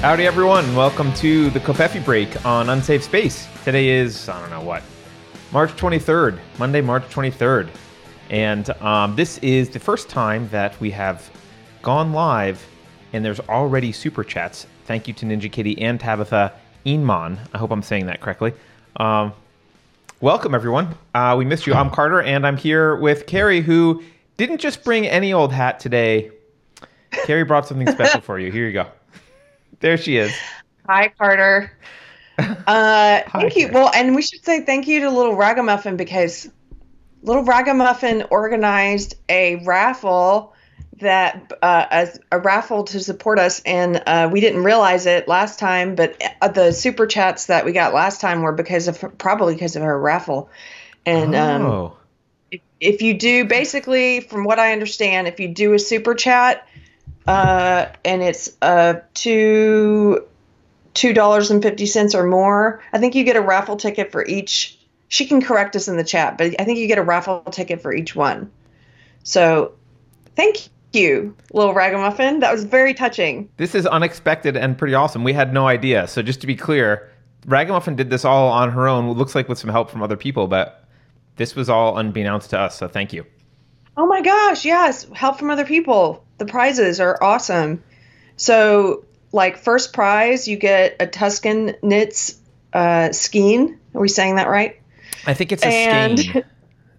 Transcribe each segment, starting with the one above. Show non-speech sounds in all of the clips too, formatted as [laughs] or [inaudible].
Howdy, everyone. Welcome to the Covfefe break on Unsafe Space. Today is, I don't know what, March 23rd, Monday, March 23rd. And um, this is the first time that we have gone live and there's already super chats. Thank you to Ninja Kitty and Tabitha Inman. I hope I'm saying that correctly. Um, welcome, everyone. Uh, we missed you. I'm Carter, and I'm here with Carrie, who didn't just bring any old hat today. Carrie brought something special [laughs] for you. Here you go. There she is. Hi, Carter. [laughs] Uh, thank you. Well, and we should say thank you to Little Ragamuffin because Little Ragamuffin organized a raffle that uh, as a raffle to support us, and uh, we didn't realize it last time, but uh, the super chats that we got last time were because of probably because of her raffle. And um, oh. if, if you do, basically, from what I understand, if you do a super chat, uh, and it's uh two two dollars and fifty cents or more. I think you get a raffle ticket for each. She can correct us in the chat, but I think you get a raffle ticket for each one. So, thank you, little ragamuffin. That was very touching. This is unexpected and pretty awesome. We had no idea. So just to be clear, Ragamuffin did this all on her own. Looks like with some help from other people, but this was all unbeknownst to us. So thank you. Oh my gosh, yes, help from other people. The prizes are awesome. So, like first prize, you get a Tuscan Knits uh, skein. Are we saying that right? I think it's a And- skein.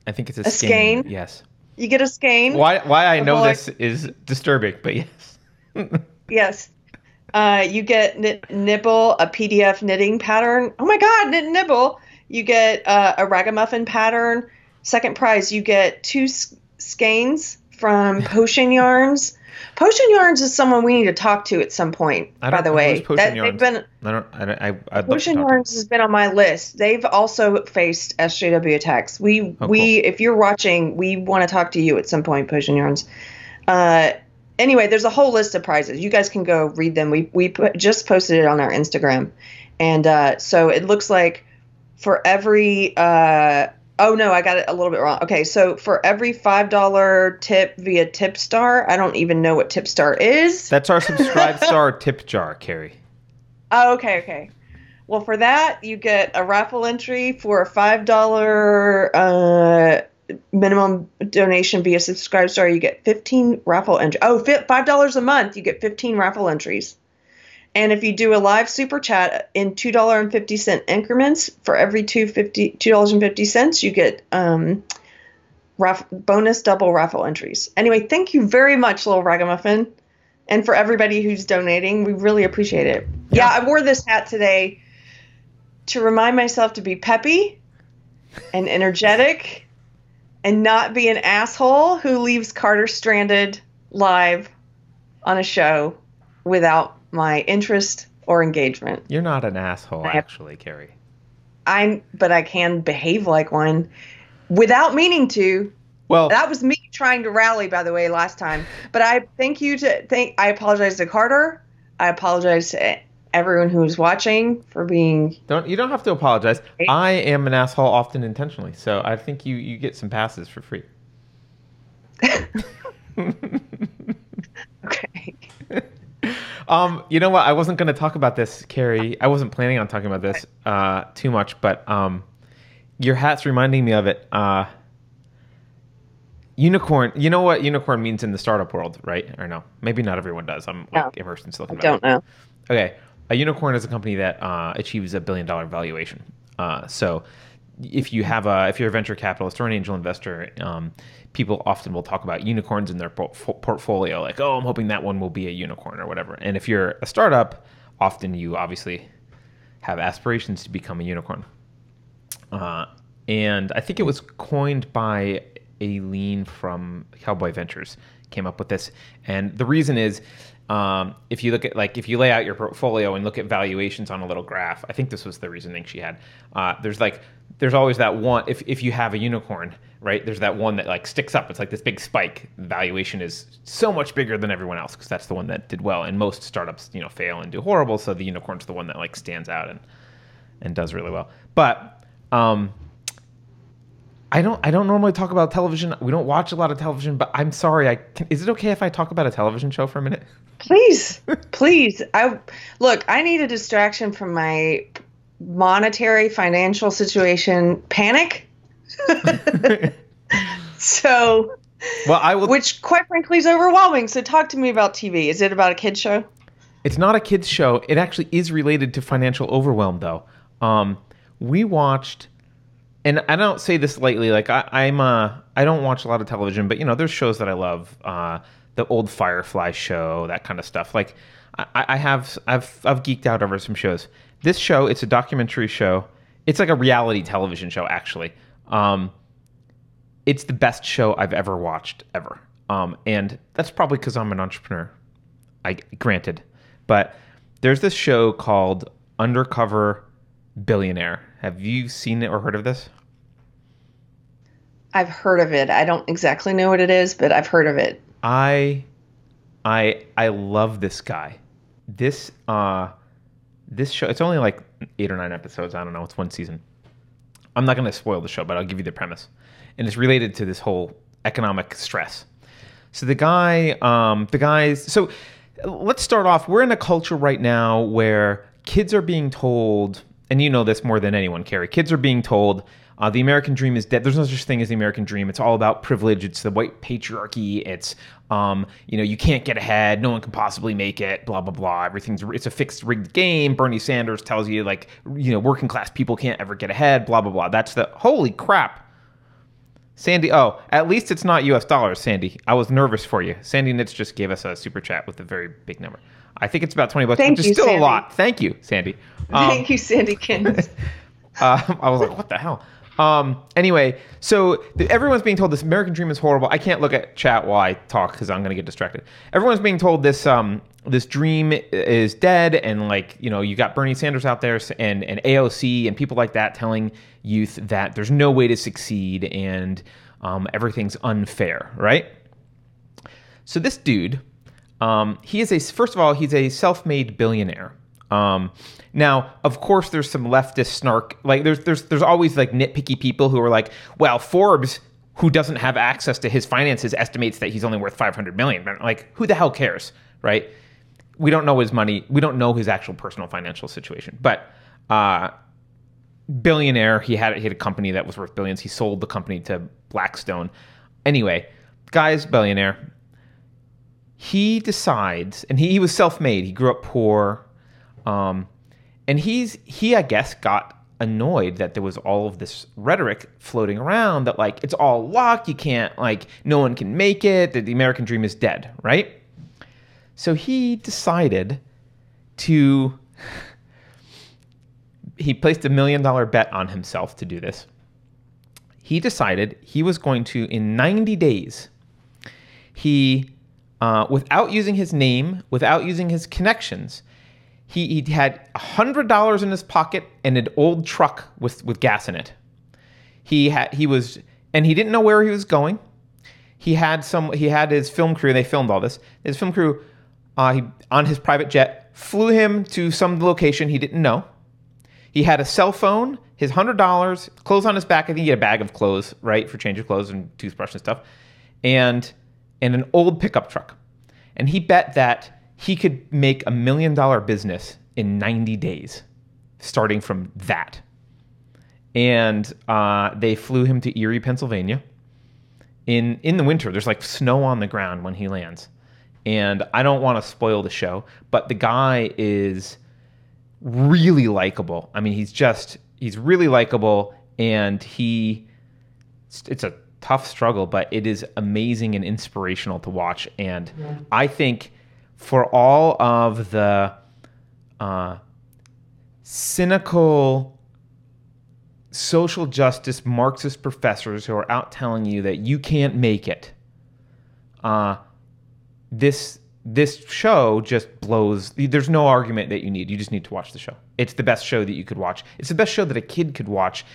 I think it's a, [laughs] A skein. skein? Yes. You get a skein. Why? Why I know Well, this is disturbing, but yes. [laughs] Yes. Uh, you get knit, nibble a PDF knitting pattern. Oh my God, knit nibble. You get uh, a ragamuffin pattern. Second prize, you get two skeins from [laughs] Potion Yarns. Potion Yarns is someone we need to talk to at some point. By the way, Potion That- Yarns. been I don't. I. don't- I I'd Potion Yarns has been on my list. They've also faced SJW attacks. We Oh, we if you're watching, we want to talk to you at some point, Potion Yarns. Uh, anyway, there's a whole list of prizes. You guys can go read them. We we put, just posted it on our Instagram, and uh, so it looks like for every uh, oh no, I got it a little bit wrong. Okay, so for every five dollar tip via Tipstar, I don't even know what Tipstar is. That's our subscribe [laughs] star tip jar, Carrie. Oh, okay, okay. Well, for that, you get a raffle entry for a five dollar uh, minimum donation via Subscribe Star. You get fifteen raffle entries. Oh, five dollars a month, you get fifteen raffle entries. And if you do a live super chat in two dollar and fifty cent increments for every two fifty two dollars and fifty cents, you get um, raff- bonus double raffle entries. Anyway, thank you very much, little ragamuffin and for everybody who's donating. We really appreciate it. Yeah, I wore this hat today to remind myself to be peppy and energetic and not be an asshole who leaves Carter stranded live on a show without my interest or engagement. You're not an asshole, actually, Carrie. I'm but I can behave like one without meaning to. Well, That was me trying to rally, by the way, last time. But I thank you to thank. I apologize to Carter. I apologize to everyone who's watching for being. don't you don't have to apologize. I am an asshole often intentionally, so I think you you get some passes for free. [laughs] [laughs] Okay. [laughs] Um, you know what? I wasn't going to talk about this, Carrie. I wasn't planning on talking about this uh, too much, but um, your hat's reminding me of it. Uh, unicorn. You know what unicorn means in the startup world, right? Or no? Maybe not everyone does. I'm like No. immersed in Silicon Valley. I don't know. Okay, a unicorn is a company that uh, achieves a billion dollar valuation. Uh, so, if you have a if you're a venture capitalist or an angel investor, um, people often will talk about unicorns in their por- portfolio, like, oh, I'm hoping that one will be a unicorn or whatever. And if you're a startup, often you obviously have aspirations to become a unicorn. Uh, and I think it was coined by Aileen from Cowboy Ventures came up with this. And the reason is, um, if you look at like if you lay out your portfolio and look at valuations on a little graph, I think this was the reasoning she had. Uh, there's like there's always that one if if you have a unicorn, right? There's that one that like sticks up. It's like this big spike. Valuation is so much bigger than everyone else because that's the one that did well. And most startups, you know, fail and do horrible. So the unicorn's the one that like stands out and and does really well. But um, I don't I don't normally talk about television. We don't watch a lot of television, but I'm sorry. I can, is it okay if I talk about a television show for a minute? Please, please. I look. I need a distraction from my monetary financial situation. Panic. [laughs] so, Well, I will. which quite frankly is overwhelming. So, talk to me about TV. Is it about a kid show? It's not a kids show. It actually is related to financial overwhelm, though. Um, we watched, and I don't say this lightly. Like I, I'm, uh, I don't watch a lot of television, but you know, there's shows that I love. Uh, the old Firefly show, that kind of stuff. Like I, I have, I've, I've geeked out over some shows. This show, it's a documentary show. It's like a reality television show, actually. Um, it's the best show I've ever watched ever. Um, and that's probably because I'm an entrepreneur. I granted, but there's this show called Undercover Billionaire. Have you seen it or heard of this? I've heard of it. I don't exactly know what it is, but I've heard of it. I, I, I love this guy. This, uh, this show. It's only like eight or nine episodes. I don't know. It's one season. I'm not going to spoil the show, but I'll give you the premise, and it's related to this whole economic stress. So the guy, um, the guys. So let's start off. We're in a culture right now where kids are being told, and you know this more than anyone, Carrie. Kids are being told uh, the American dream is dead. There's no such thing as the American dream. It's all about privilege. It's the white patriarchy. It's um, you know, you can't get ahead. No one can possibly make it. Blah blah blah. Everything's it's a fixed rigged game. Bernie Sanders tells you like you know working class people can't ever get ahead. Blah blah blah. That's the holy crap. Sandy, oh, at least it's not U.S. dollars, Sandy. I was nervous for you. Sandy Nitz just gave us a super chat with a very big number. I think it's about twenty bucks, Thank which you, is still Sandy. a lot. Thank you, Sandy. [laughs] Um, Thank you, Sandy [laughs] Kins. uh, I was like, what the hell? Um, anyway, so the, everyone's being told this American dream is horrible. I can't look at chat while I talk because I'm going to get distracted. Everyone's being told this um, this dream is dead, and like you know, you got Bernie Sanders out there and and AOC and people like that telling youth that there's no way to succeed and um, everything's unfair, right? So this dude, um, he is a first of all, he's a self-made billionaire. Um, now, of course, there's some leftist snark. Like there's there's there's always like nitpicky people who are like, well, Forbes, who doesn't have access to his finances, estimates that he's only worth 500 million. Like, who the hell cares, right? We don't know his money. We don't know his actual personal financial situation. But uh, billionaire, he had he had a company that was worth billions. He sold the company to Blackstone. Anyway, guy's billionaire. He decides, and he, he was self-made. He grew up poor. Um, and he's he I guess got annoyed that there was all of this rhetoric floating around that like it's all luck, you can't like no one can make it, that the American dream is dead, right? So he decided to [laughs] he placed a million dollar bet on himself to do this. He decided he was going to in 90 days he uh, without using his name, without using his connections, he, he had $100 in his pocket and an old truck with, with gas in it. He had he was and he didn't know where he was going. He had some he had his film crew, they filmed all this. His film crew uh, he, on his private jet flew him to some location he didn't know. He had a cell phone, his hundred dollars, clothes on his back. I think he had a bag of clothes, right, for change of clothes and toothbrush and stuff, and and an old pickup truck. And he bet that he could make a million dollar business in 90 days, starting from that. And uh, they flew him to Erie, Pennsylvania. In in the winter, there's like snow on the ground when he lands. And I don't want to spoil the show, but the guy is really likable. I mean, he's just he's really likable and he it's a tough struggle, but it is amazing and inspirational to watch. And I think for all of the uh, cynical social justice Marxist professors who are out telling you that you can't make it, uh, this this show just blows. There's no argument that you need. You just need to watch the show. It's the best show that you could watch. It's the best show that a kid could watch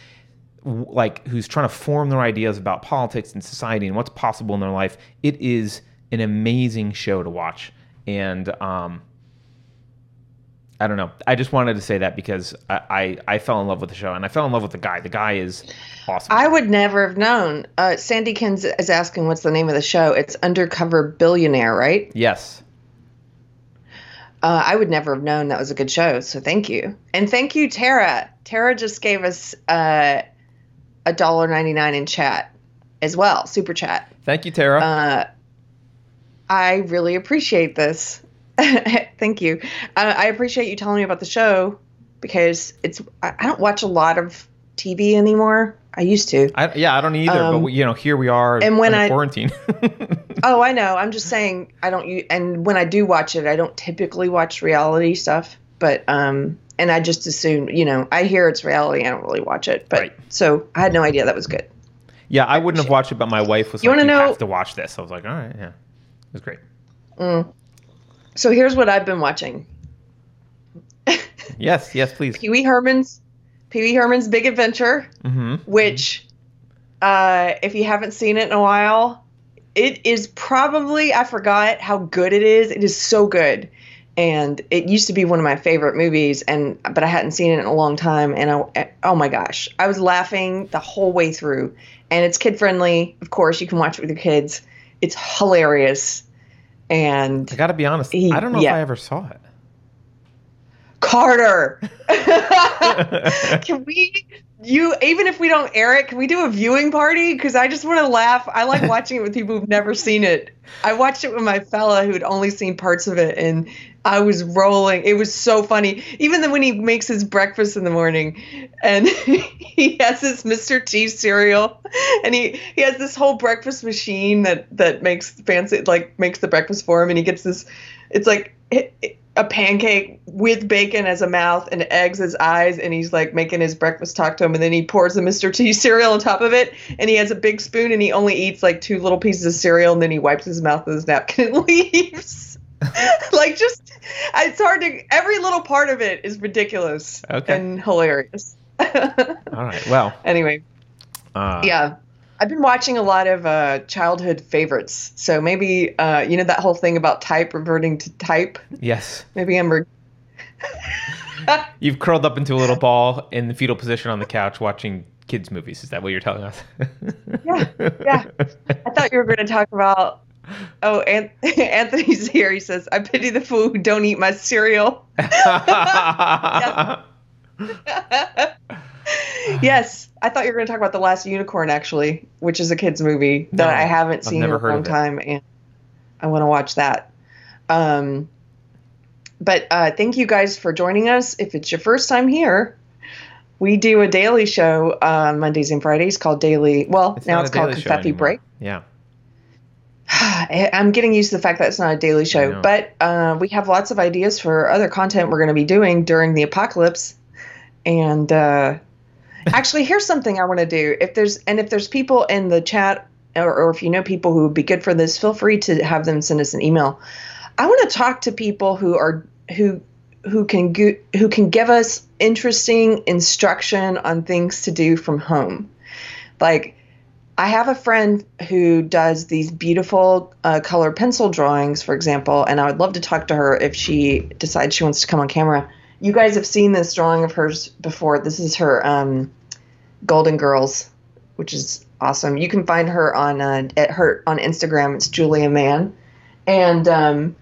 like who's trying to form their ideas about politics and society and what's possible in their life. It is an amazing show to watch, and um, I don't know. I just wanted to say that because I, I, I fell in love with the show and I fell in love with the guy. The guy is awesome. I would never have known. Uh, Sandy Kins is asking what's the name of the show. It's Undercover Billionaire, right? yes. Uh, I would never have known that was a good show. So thank you, and thank you, Tara. Tara just gave us uh, a dollar ninety nine in chat as well, super chat. Thank you, Tara. Uh, I really appreciate this. [laughs] Thank you. Uh, I appreciate you telling me about the show because it's. I, I don't watch a lot of TV anymore. I used to. I, yeah, I don't either. um, but you know, here we are and when I- quarantine. [laughs] Oh, I know. I'm just saying I don't. And when I do watch it, I don't typically watch reality stuff. But um, and I just assume, you know, I hear it's reality. I don't really watch it. But Right. so I had no idea that was good. yeah, I wouldn't have watched it, but my wife was You like, "You know- have to watch this." I was like, "All right, yeah, was great." So here's what I've been watching. Yes, yes, please. Pee Wee Herman's Pee Wee Herman's Big Adventure. hmm which uh, if you haven't seen it in a while, it is probably I forgot how good it is. It is so good. And it used to be one of my favorite movies and but I hadn't seen it in a long time and I oh my gosh, I was laughing the whole way through. And it's kid friendly. Of course, you can watch it with your kids. It's hilarious. And I got to be honest. He- I don't know yeah. if I ever saw it. Carter. [laughs] [laughs] can we you even if we don't air it, can we do a viewing party? Because I just want to laugh. I like [laughs] watching it with people who've never seen it. I watched it with my fella who'd only seen parts of it, and I was rolling. It was so funny. Even when he makes his breakfast in the morning, and [laughs] he has this Mr. T cereal, and he he has this whole breakfast machine that that makes fancy like makes the breakfast for him, and he gets this. It's like a pancake with bacon as a mouth and eggs as eyes, and he's like making his breakfast talk to him, and then he pours the Mr. T [laughs] cereal on top of it, and he has a big spoon, and he only eats like two little pieces of cereal, and then he wipes his mouth with his napkin and [laughs] leaves. [laughs] like just, it's hard to. Every little part of it is ridiculous Okay. and hilarious. [laughs] All right. Well, anyway, uh, yeah. I've been watching a lot of uh, childhood favorites, so maybe uh, you know that whole thing about type reverting to type. Yes. Maybe I'm re- [laughs] You've curled up into a little ball in the fetal position on the couch watching kids' movies. Is that what you're telling us? Yeah, yeah. I thought you were going to talk about. Oh, [laughs] Anthony's here. He says, "I pity the fool who don't eat my cereal." [laughs] [laughs] yes, I thought you were going to talk about the Last Unicorn, actually, which is a kids movie that No, I haven't seen in a long time, and I want to watch that. Um, but uh, thank you guys for joining us. If it's your first time here, we do a daily show on Mondays and Fridays called Daily. Well, now it's called Covfefe. Break. Yeah. [sighs] I'm getting used to the fact that it's not a daily show, but uh, we have lots of ideas for other content we're going to be doing during the apocalypse. And uh, actually, here's something I want to do. If there's and if there's people in the chat, or, or if you know people who would be good for this, feel free to have them send us an email. I want to talk to people who are who who can go, who can give us interesting instruction on things to do from home, like. I have a friend who does these beautiful uh, color pencil drawings, for example, and I would love to talk to her if she decides she wants to come on camera. You guys have seen this drawing of hers before. This is her um, Golden Girls, which is awesome. You can find her on uh, at her on Instagram. It's Julia Mann, and um,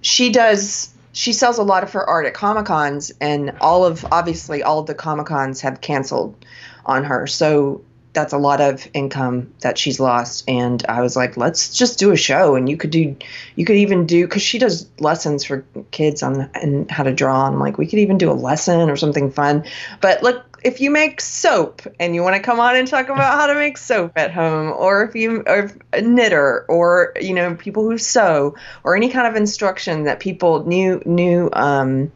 she does she sells a lot of her art at comic cons, and all of obviously all of the comic cons have canceled on her. So that's a lot of income that she's lost. And i was like let's just do a show and you could do you could even do because she does lessons for kids on and how to draw. And I'm like we could even do a lesson or something fun. But look if you make soap and you want to come on and talk about how to make soap at home or if you or if a knitter or you know people who sew or any kind of instruction that people new new um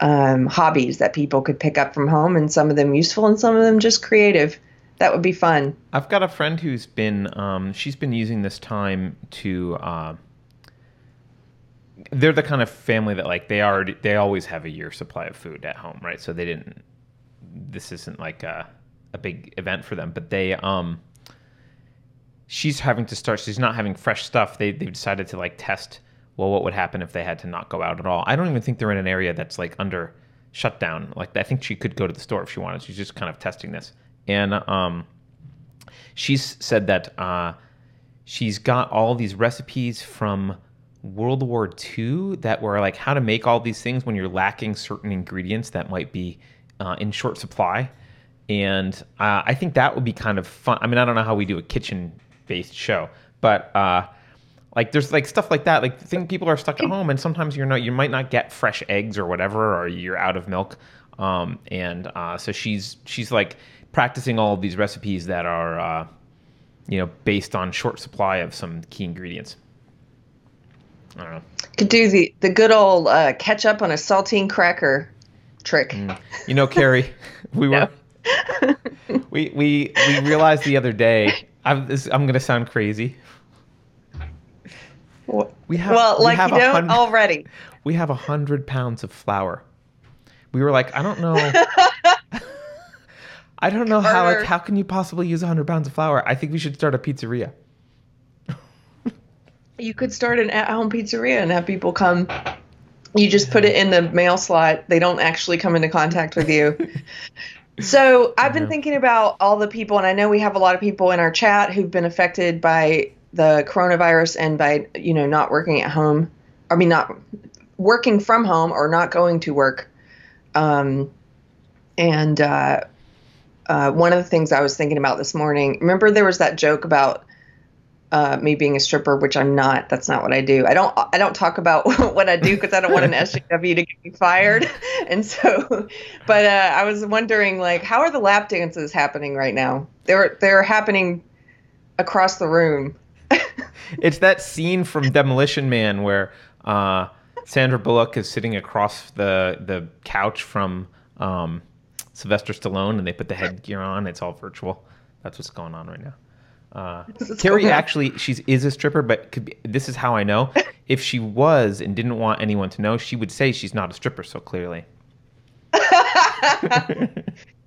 um, hobbies that people could pick up from home and some of them useful and some of them just creative that would be fun I've got a friend who's been um, she's been using this time to uh, they're the kind of family that like they already they always have a year supply of food at home, right? So they didn't this isn't like a, a big event for them, but they um she's having to start she's not having fresh stuff. They they've decided to like test well, what would happen if they had to not go out at all? I don't even think they're in an area that's like under shutdown. Like I think she could go to the store if she wanted. She's just kind of testing this, and um, she's said that uh, she's got all these recipes from World War II that were like how to make all these things when you're lacking certain ingredients that might be uh, in short supply. And uh, I think that would be kind of fun. I mean, I don't know how we do a kitchen based show, but uh, like there's like stuff like that. Like think people are stuck at home, and sometimes you're not, you might not get fresh eggs or whatever, or you're out of milk. Um, and uh, so she's she's like practicing all of these recipes that are uh, you know based on short supply of some key ingredients. I don't know. Could do the the good old uh, ketchup on a saltine cracker trick. Mm. You know, Carrie, [laughs] we were [laughs] we we we realized the other day. I'm this, I'm gonna sound crazy. We have well, we like have you don't already. [laughs] We have a hundred pounds of flour. We were like, I don't know. I don't know how like how can you possibly use a hundred pounds of flour? I think we should start a pizzeria. you could start an at-home pizzeria and have people come. You just put it in the mail slot. They don't actually come into contact with you. [laughs] so I've been thinking about all the people, and I know we have a lot of people in our chat who've been affected by the coronavirus and by you know not working at home i mean not working from home or not going to work um, and uh, uh, one of the things i was thinking about this morning remember there was that joke about uh, me being a stripper which i'm not. That's not what i do. I don't i don't talk about [laughs] what i do because i don't want an [laughs] sjw to get me fired. [laughs] And so but uh, i was wondering like how are the lap dances happening right now? They're they're happening across the room. It's that scene from Demolition Man where uh, Sandra Bullock is sitting across the the couch from um, Sylvester Stallone, and they put the headgear on. It's all virtual. That's what's going on right now. Uh, Carrie actually, she's is a stripper, but be, this is how I know. [laughs] If she was and didn't want anyone to know, she would say she's not a stripper. So clearly, [laughs]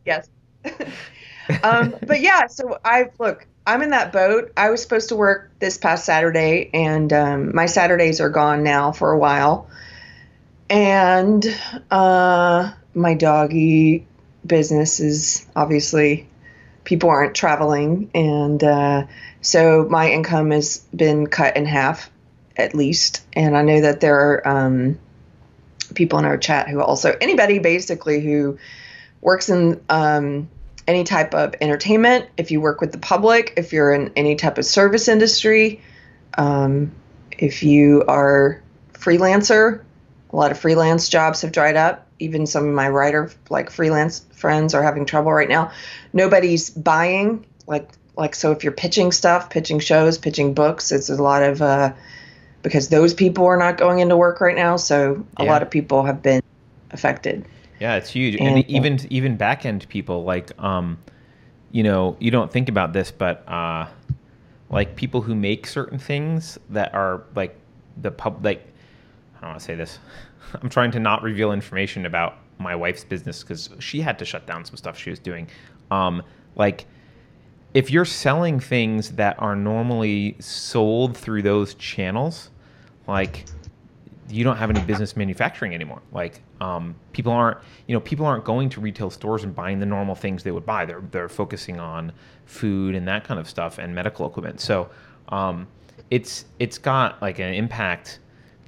yes. [laughs] um, but yeah, so I look. I'm in that boat. I was supposed to work this past Saturday, and um, my Saturdays are gone now for a while. And uh, my doggy business is obviously people aren't traveling, and uh, so my income has been cut in half at least. And I know that there are um, people in our chat who also anybody basically who works in um, any type of entertainment, if you work with the public, if you're in any type of service industry, um, if you are freelancer, a lot of freelance jobs have dried up. Even some of my writer like freelance friends are having trouble right now. Nobody's buying like like so if you're pitching stuff, pitching shows, pitching books, it's a lot of uh, because those people are not going into work right now. So a yeah. lot of people have been affected. Yeah, it's huge, and, and even even back end people like um, you know, you don't think about this, but uh, like people who make certain things that are like the pub like I don't want to say this. [laughs] I'm trying to not reveal information about my wife's business because she had to shut down some stuff she was doing. Um, like if you're selling things that are normally sold through those channels, like you don't have any business manufacturing anymore. Like um, people aren't, you know, people aren't going to retail stores and buying the normal things they would buy. They're they're focusing on food and that kind of stuff and medical equipment. So um, it's it's got like an impact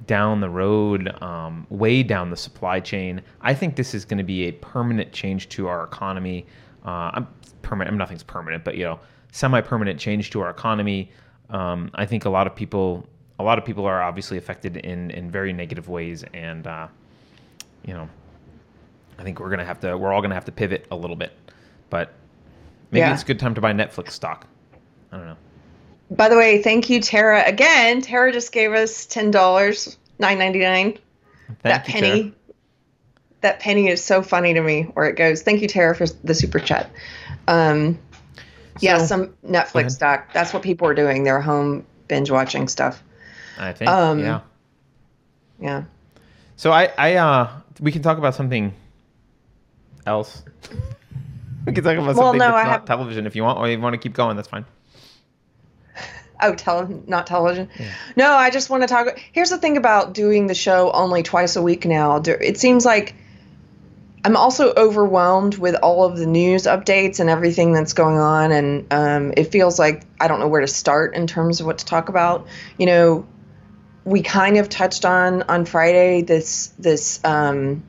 down the road, um, way down the supply chain. I think this is going to be a permanent change to our economy. Uh, I'm permanent. I mean, nothing's permanent, but you know, semi-permanent change to our economy. Um, I think a lot of people a lot of people are obviously affected in in very negative ways, and uh, you know, I think we're gonna have to we're all gonna have to pivot a little bit, but maybe yeah. it's a good time to buy Netflix stock. I don't know. By the way, thank you, Tara. Again, Tara just gave us ten dollars, nine ninety nine. That you, penny. Tara. That penny is so funny to me. Where it goes. Thank you, Tara, for the super chat. Um, so, yeah, some Netflix doc. That's what people are doing. They're home binge watching stuff. I think. Um, yeah. Yeah. So I, I, uh, we can talk about something else. [laughs] we can talk about well, something no, that's I not have... television if you want, or you want to keep going. That's fine. Oh, tele, not television. Yeah. No, I just want to talk. Here's the thing about doing the show only twice a week now. It seems like I'm also overwhelmed with all of the news updates and everything that's going on, and um, it feels like I don't know where to start in terms of what to talk about. You know, we kind of touched on on Friday this this um,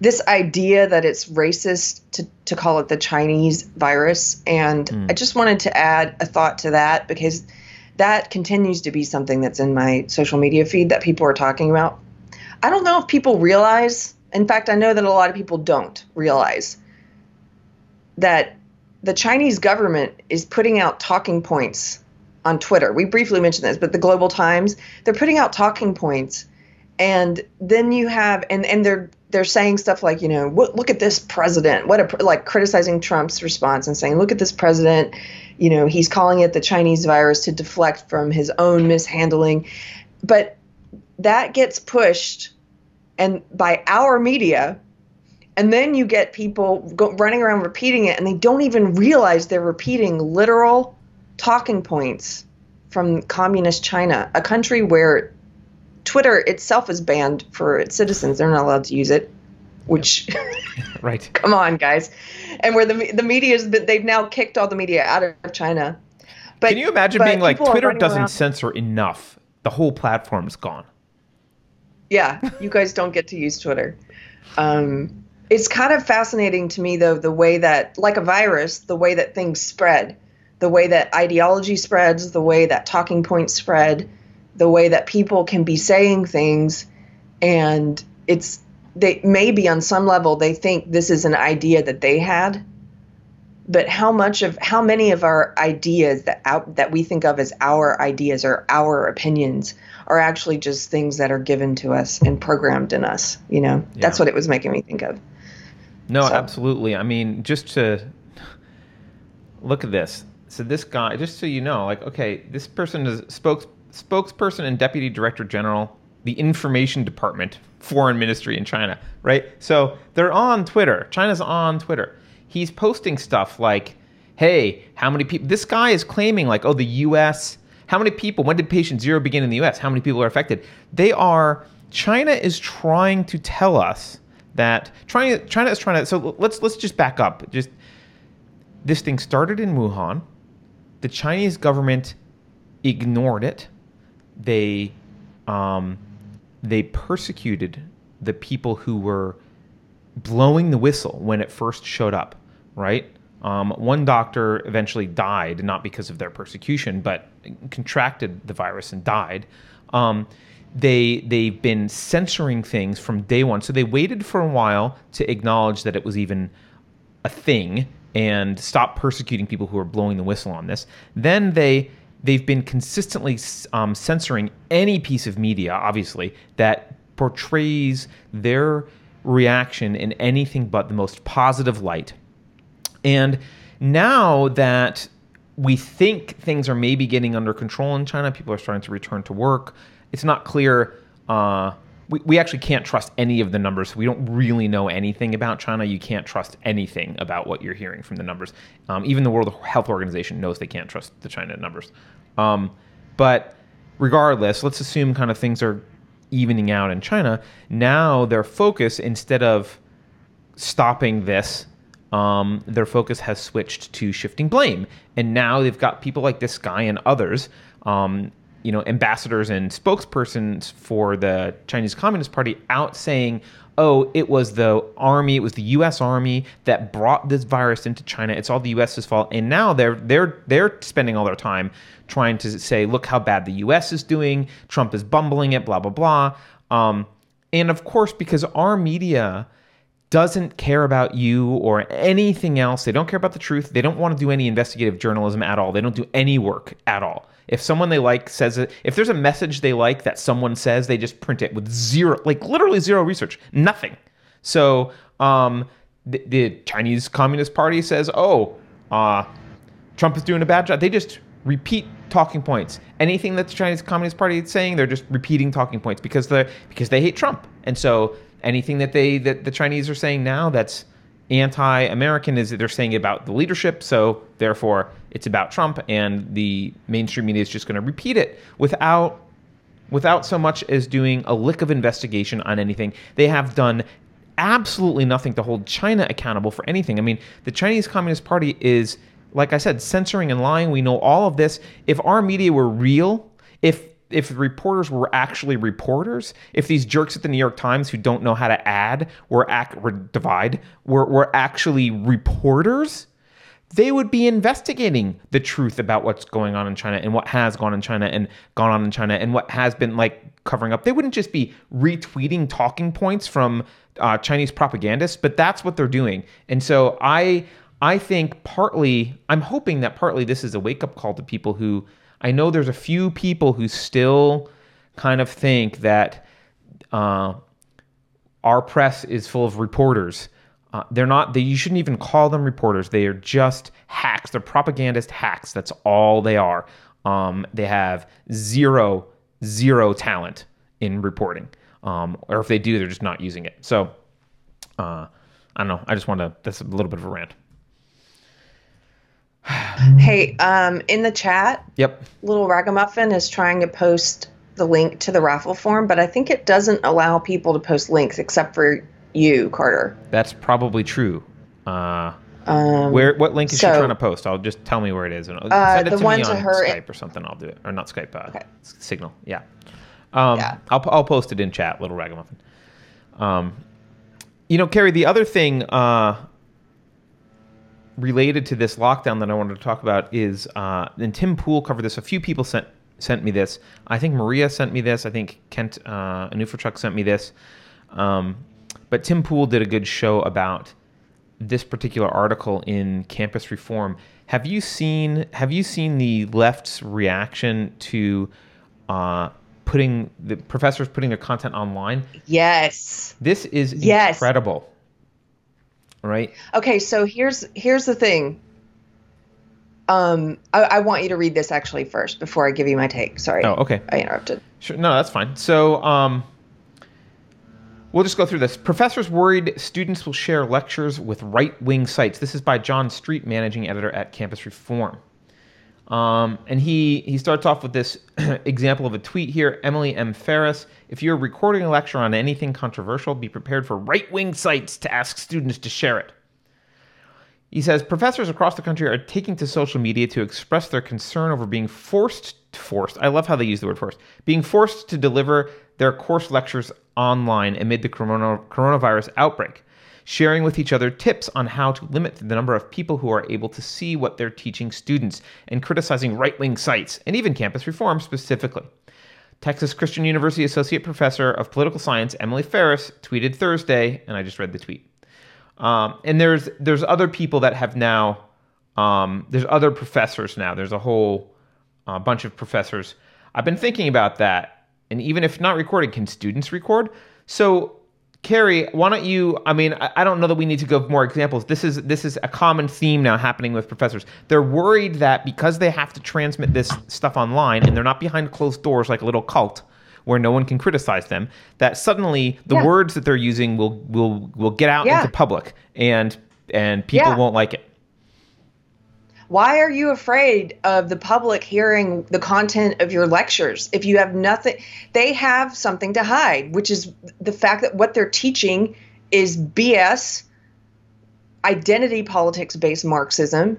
this idea that it's racist to, to call it the Chinese virus. And mm. I just wanted to add a thought to that because that continues to be something that's in my social media feed that people are talking about. I don't know if people realize, in fact, I know that a lot of people don't realize that the Chinese government is putting out talking points on Twitter. We briefly mentioned this, but the Global Times, they're putting out talking points and then you have and and they're they're saying stuff like you know look, at this president. What a like criticizing trump's response and saying look at this president. You know he's calling it the chinese virus to deflect from his own mishandling. But that gets pushed and by our media and then you get people go, running around repeating it and they don't even realize they're repeating literal talking points from communist china a country where Twitter itself is banned for its citizens. They're not allowed to use it. Which, [laughs] right? come on, guys. And where the the media is, they've now kicked all the media out of China. But can you imagine being like Twitter doesn't around, censor enough? The whole platform's gone. Yeah, you guys don't get to use Twitter. Um, it's kind of fascinating to me, though, the way that, like a virus, the way that things spread, the way that ideology spreads, the way that talking points spread the way that people can be saying things and it's they maybe on some level they think this is an idea that they had but how much of how many of our ideas that out that we think of as our ideas or our opinions are actually just things that are given to us and programmed in us you know yeah. that's what it was making me think of no so. absolutely i mean just to look at this so this guy just so you know like okay this person is spokes spokesperson and deputy director general, the information department, foreign ministry in China, right? So they're on Twitter. China's on Twitter. He's posting stuff like, hey, how many people? This guy is claiming, like, oh, the US, how many people, when did patient zero begin in the US? How many people are affected? They are, China is trying to tell us that, trying, China is trying to, so let's, let's just back up. Just, this thing started in Wuhan. The Chinese government ignored it they um, they persecuted the people who were blowing the whistle when it first showed up, right? Um, one doctor eventually died, not because of their persecution, but contracted the virus and died. Um, they they've been censoring things from day one, so they waited for a while to acknowledge that it was even a thing and stop persecuting people who are blowing the whistle on this. Then they they've been consistently um, censoring any piece of media, obviously, that portrays their reaction in anything but the most positive light. And now that we think things are maybe getting under control in China, people are starting to return to work. It's not clear. Uh, we, we actually can't trust any of the numbers. We don't really know anything about China. You can't trust anything about what you're hearing from the numbers. Um, even the World Health Organization knows they can't trust the China numbers. Um, but regardless, let's assume kind of things are evening out in China. Now their focus, instead of stopping this, um, their focus has switched to shifting blame. And now they've got people like this guy and others um, you know, ambassadors and spokespersons for the Chinese Communist Party out saying, oh, it was the army, it was the U.S. Army that brought this virus into China. It's all the U.S.'s fault. And now they're they're they're spending all their time trying to say, look how bad the U.S. is doing. Trump is bumbling it. Blah blah blah. Um, and of course, because our media doesn't care about you or anything else, they don't care about the truth. They don't want to do any investigative journalism at all. They don't do any work at all. If someone they like says it, if there's a message they like that someone says, they just print it with zero, like literally zero research, nothing. So um, the, the, Chinese Communist Party says, oh, uh, Trump is doing a bad job. They just repeat talking points. Anything that the Chinese Communist Party is saying, they're just repeating talking points because they because they hate Trump. And so anything that they that the Chinese are saying now that's anti-American is that they're saying about the leadership, so therefore it's about Trump, and the mainstream media is just going to repeat it without without so much as doing a lick of investigation on anything. They have done absolutely nothing to hold China accountable for anything. I mean, the Chinese Communist Party is, like I said, censoring and lying. We know all of this. If our media were real, if if reporters were actually reporters, if these jerks at the New York Times who don't know how to add were act divide were were actually reporters, they would be investigating the truth about what's going on in China and what has gone in China and gone on in China and what has been like covering up. They wouldn't just be retweeting talking points from uh, Chinese propagandists, but that's what they're doing. And so I I think partly I'm hoping that partly this is a wake up call to people who I know there's a few people who still kind of think that uh, our press is full of reporters. Uh, they're not. They, you shouldn't even call them reporters. They are just hacks. They're propagandist hacks. That's all they are. Um, they have zero, zero talent in reporting. Um, or if they do, they're just not using it. So, uh, I don't know. I just want to. That's a little bit of a rant. [sighs] Hey, um, in the chat, Yep. Little Ragamuffin is trying to post the link to the raffle form, but I think it doesn't allow people to post links except for you, Carter. That's probably true. Uh, Um, where what link is she trying to post? I'll just tell me where it is and I'll Uh, send it to me on her- Skype or something. I'll do it or not Skype. Uh, Okay. Signal. Yeah. Um, Yeah. I'll I'll post it in chat. Little ragamuffin. Um, you know, Carrie. The other thing uh, related to this lockdown that I wanted to talk about is, uh, and Tim Pool covered this. A few people sent sent me this. I think Maria sent me this. I think Kent uh, Anufarchuk sent me this. Um, but Tim Pool did a good show about this particular article in Campus Reform. Have you seen Have you seen the left's reaction to uh, putting the professors putting their content online? yes. This is Yes. incredible, right? Okay, so here's here's the thing. Um, I, I want you to read this actually first before I give you my take. Sorry, Oh, okay. I interrupted. Sure. No, that's fine. So, um, we'll just go through this. Professors worried students will share lectures with right wing sites. This is by Jon Street, managing editor at Campus Reform. Um, and he, he starts off with this [clears throat] example of a tweet here Emily M. Farris. If you're recording a lecture on anything controversial, be prepared for right wing sites to ask students to share it. He says professors across the country are taking to social media to express their concern over being forced forced. I love how they use the word forced. Being forced to deliver their course lectures online amid the corona, coronavirus outbreak, sharing with each other tips on how to limit the number of people who are able to see what they're teaching students, and criticizing right-wing sites and even campus reform specifically. Texas Christian University Associate Professor of Political Science Emily Farris tweeted Thursday, and I just read the tweet. Um, and there's there's other people that have now um, there's other professors now. There's a whole uh, bunch of professors. I've been thinking about that, and even if not recorded, can students record? So, Carrie, why don't you? I mean, I, I don't know that we need to give more examples. This is this is a common theme now happening with professors. They're worried that because they have to transmit this stuff online and they're not behind closed doors like a little cult where no one can criticize them, that suddenly the Yeah. words that they're using will will will get out Yeah. into public and and people Yeah. won't like it. Why are you afraid of the public hearing the content of your lectures if you have nothing? They have something to hide, which is the fact that what they're teaching is BS, identity politics based Marxism,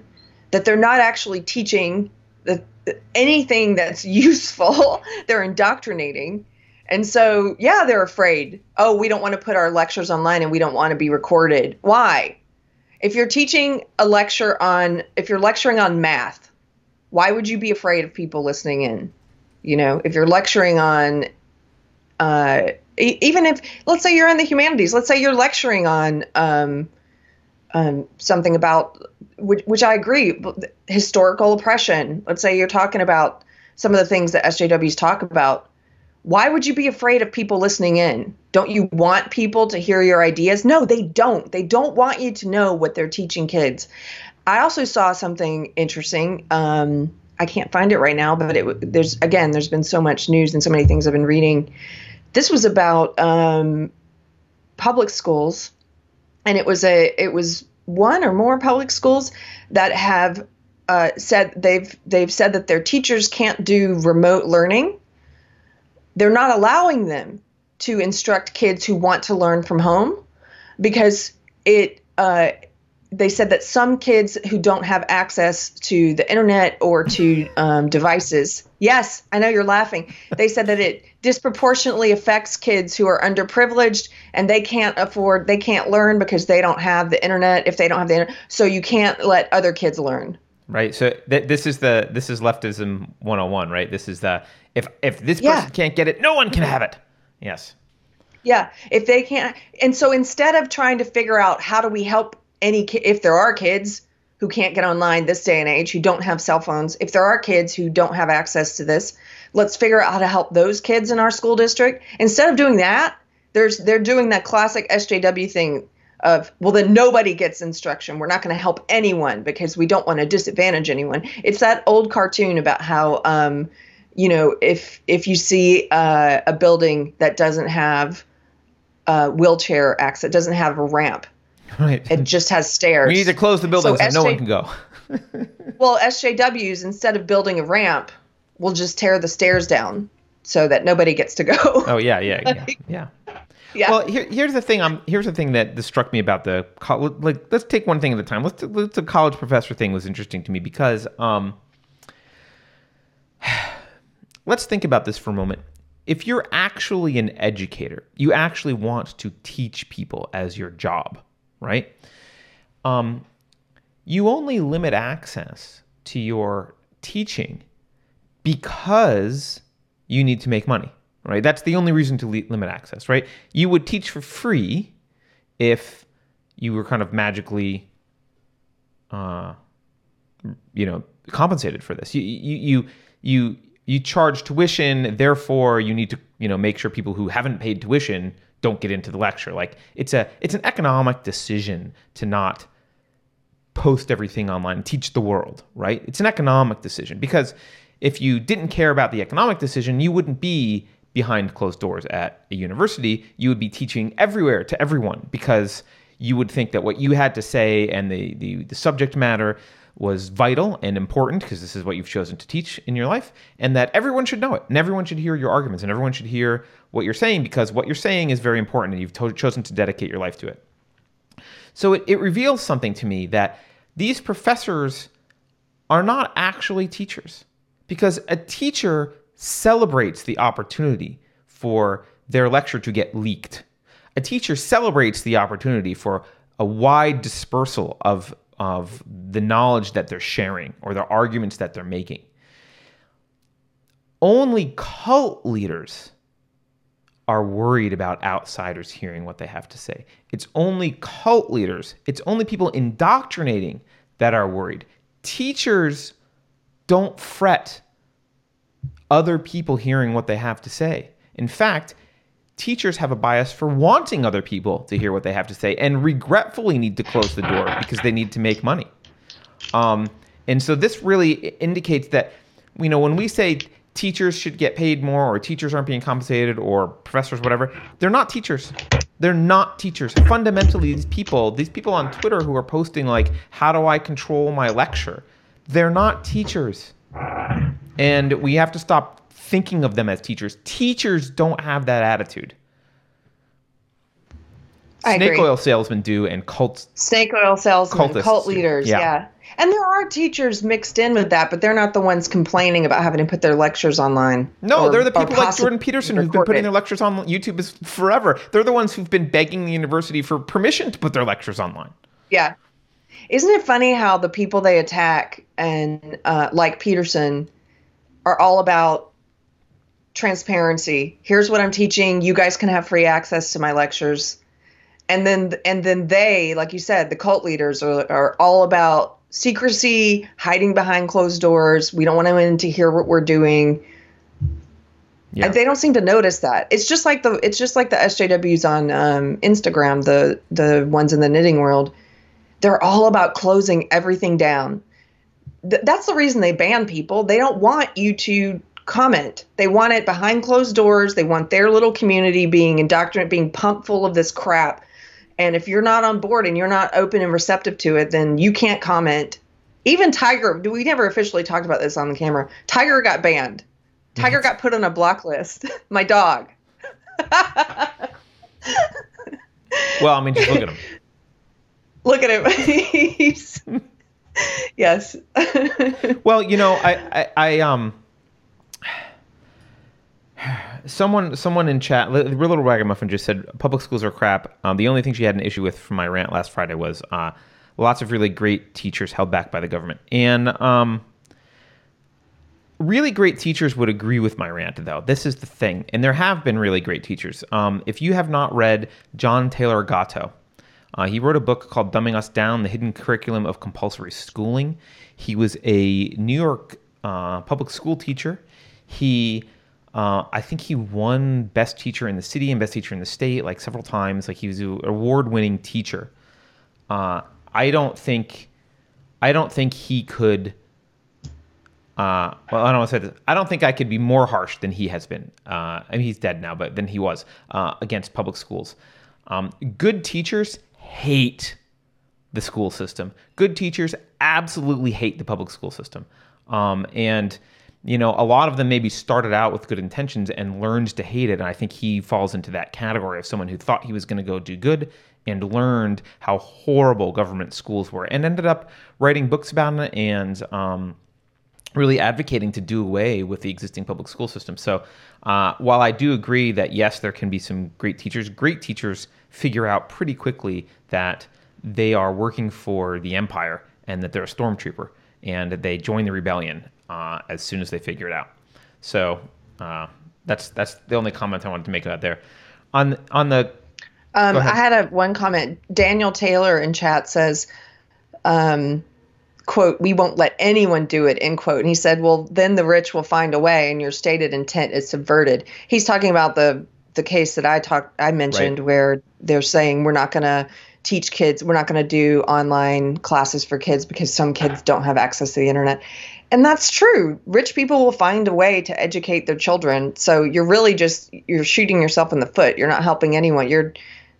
that they're not actually teaching the, anything that's [laughs] useful. they're indoctrinating. And so, yeah, they're afraid. Oh, we don't want to put our lectures online and we don't want to be recorded. Why? If you're teaching a lecture on if you're lecturing on math why would you be afraid of people listening in? You know if you're lecturing on uh, e- even if let's say you're in the humanities let's say you're lecturing on um, um, something about which, which i agree historical oppression. Let's say you're talking about some of the things that sjws talk about. Why would you be afraid of people listening in? Don't you want people to hear your ideas? No, they don't. They don't want you to know what they're teaching kids. I also saw something interesting. Um, I can't find it right now, but it, there's again, there's been so much news and so many things I've been reading. This was about um, public schools and it was a it was one or more public schools that have uh, said they've they've said that their teachers can't do remote learning. They're not allowing them to instruct kids who want to learn from home because it uh, they said that some kids who don't have access to the internet or to um, devices yes i know you're laughing. They said that it disproportionately affects kids who are underprivileged and they can't afford they can't learn because they don't have the internet if they don't have the internet so you can't let other kids learn. Right so th- this is the this is leftism 101 right? This is the if if this person Yeah. can't get it no one can have it yes Yeah, if they can't, and so instead of trying to figure out how do we help any if there are kids who can't get online this day and age who don't have cell phones, if there are kids who don't have access to this, let's figure out how to help those kids in our school district. Instead of doing that, there's they're doing that classic SJW thing of well then nobody gets instruction. We're not going to help anyone because we don't want to disadvantage anyone. It's that old cartoon about how um, you know if if you see uh, a building that doesn't have uh, wheelchair access, doesn't have a ramp. right It just has stairs. we need to close the building so, So no one can go [laughs] well, SJWs instead of building a ramp, will just tear the stairs down so that nobody gets to go. oh yeah yeah [laughs] yeah yeah yeah. Well, here, here's the thing. I'm here's the thing that this struck me about the col- like. Let's take one thing at a time. Let's let's the college professor thing was interesting to me because um. Let's think about this for a moment. If you're actually an educator, you actually want to teach people as your job, right? Um, you only limit access to your teaching because you need to make money, right? That's the only reason to li- limit access, right? You would teach for free if you were kind of magically, uh, you know, compensated for this. You you you you you charge tuition, therefore you need to you know make sure people who haven't paid tuition don't get into the lecture. Like it's a it's an economic decision to not post everything online teach the world, right? It's an economic decision because if you didn't care about the economic decision, you wouldn't be behind closed doors at a university. You would be teaching everywhere to everyone because you would think that what you had to say and the, the, the subject matter was vital and important because this is what you've chosen to teach in your life and that everyone should know it and everyone should hear your arguments and everyone should hear what you're saying because what you're saying is very important and you've to- chosen to dedicate your life to it. So it, it reveals something to me that these professors are not actually teachers because a teacher celebrates the opportunity for their lecture to get leaked. A teacher celebrates the opportunity for a wide dispersal of, of the knowledge that they're sharing or the arguments that they're making. Only cult leaders are worried about outsiders hearing what they have to say. It's only cult leaders, it's only people indoctrinating that are worried. Teachers don't fret other people hearing what they have to say. In fact, teachers have a bias for wanting other people to hear what they have to say and regretfully need to close the door because they need to make money. Um, and so this really indicates that, you know, when we say teachers should get paid more or teachers aren't being compensated or professors, whatever, they're not teachers. They're not teachers. Fundamentally, these people, these people on Twitter who are posting like, how do I control my lecture? They're not teachers. And we have to stop thinking of them as teachers. Teachers don't have that attitude. I Snake agree. oil salesmen do, and cults Snake oil salesmen, Cultists cult leaders, Yeah. yeah. And there are teachers mixed in with that, but they're not the ones complaining about having to put their lectures online. No, or- they're the people like Jordan Peterson who've been putting their lectures on YouTube is forever. They're the ones who've been begging the university for permission to put their lectures online. Yeah. Isn't it funny how the people they attack and uh, like Peterson are all about transparency? Here's what I'm teaching. You guys can have free access to my lectures. And then and then they, like you said, the cult leaders are, are all about secrecy, hiding behind closed doors. We don't want anyone to hear what we're doing. Yeah. And they don't seem to notice that. It's just like the it's just like the SJWs on um, Instagram, the the ones in the knitting world. They're all about closing everything down. Th- that's the reason they ban people. They don't want you to comment. They want it behind closed doors. They want their little community being indoctrinated, being pumped full of this crap. And if you're not on board and you're not open and receptive to it, then you can't comment. Even Tiger, we never officially talked about this on the camera. Tiger got banned. Tiger got put on a block list. [laughs] My dog. [laughs] well, I mean, just look at him. [laughs] Look at him. Yes. well, you know, I, I, I um [sighs] someone someone in chat real little ragamuffin just said public schools are crap. Um, the only thing she had an issue with from my rant last friday was uh, lots of really great teachers held back by the government. And um, really great teachers would agree with my rant though. This is the thing and there have been really great teachers. Um, if you have not read john taylor gatto uh, he wrote a book called dumbing us down the hidden curriculum of compulsory schooling. He was a new york uh, public school teacher. He uh, I think he won best teacher in the city and best teacher in the state like several times. Like he was an award-winning teacher. Uh, I don't think, I don't think he could. Uh, well, I don't want to say this. I don't think I could be more harsh than he has been. Uh, I mean, he's dead now, but than he was uh, against public schools. Um, good teachers hate the school system. Good teachers absolutely hate the public school system. Um, and you know, a lot of them maybe started out with good intentions and learned to hate it. And I think he falls into that category of someone who thought he was going to go do good and learned how horrible government schools were and ended up writing books about it and um, really advocating to do away with the existing public school system. So uh, while I do agree that yes, there can be some great teachers, great teachers figure out pretty quickly that they are working for the empire and that they're a stormtrooper and they join the rebellion uh, as soon as they figure it out. So uh, that's that's the only comment I wanted to make about there. On on the, um, I had a one comment. Daniel Taylor in chat says, um, "quote We won't let anyone do it." End quote. And he said, "Well, then the rich will find a way, and your stated intent is subverted." He's talking about the the case that I talked I mentioned right. where they're saying we're not going to teach kids we're not going to do online classes for kids because some kids don't have access to the internet and that's true. Rich people will find a way to educate their children. So you're really just you're shooting yourself in the foot. You're not helping anyone. You're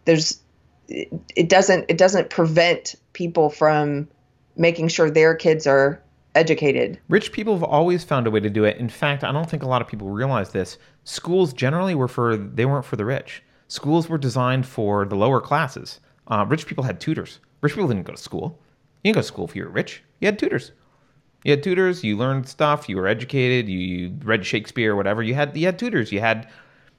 there's it doesn't it doesn't prevent people from making sure their kids are educated. Rich people have always found a way to do it. In fact i don't think a lot of people realize this. Schools generally were for they weren't for the rich. Schools were designed for the lower classes. Uh, rich people had tutors. Rich people didn't go to school. You didn't go to school if you were rich. You had tutors you had tutors. You learned stuff. You were educated. You, you read Shakespeare, or whatever. You had you had tutors. You had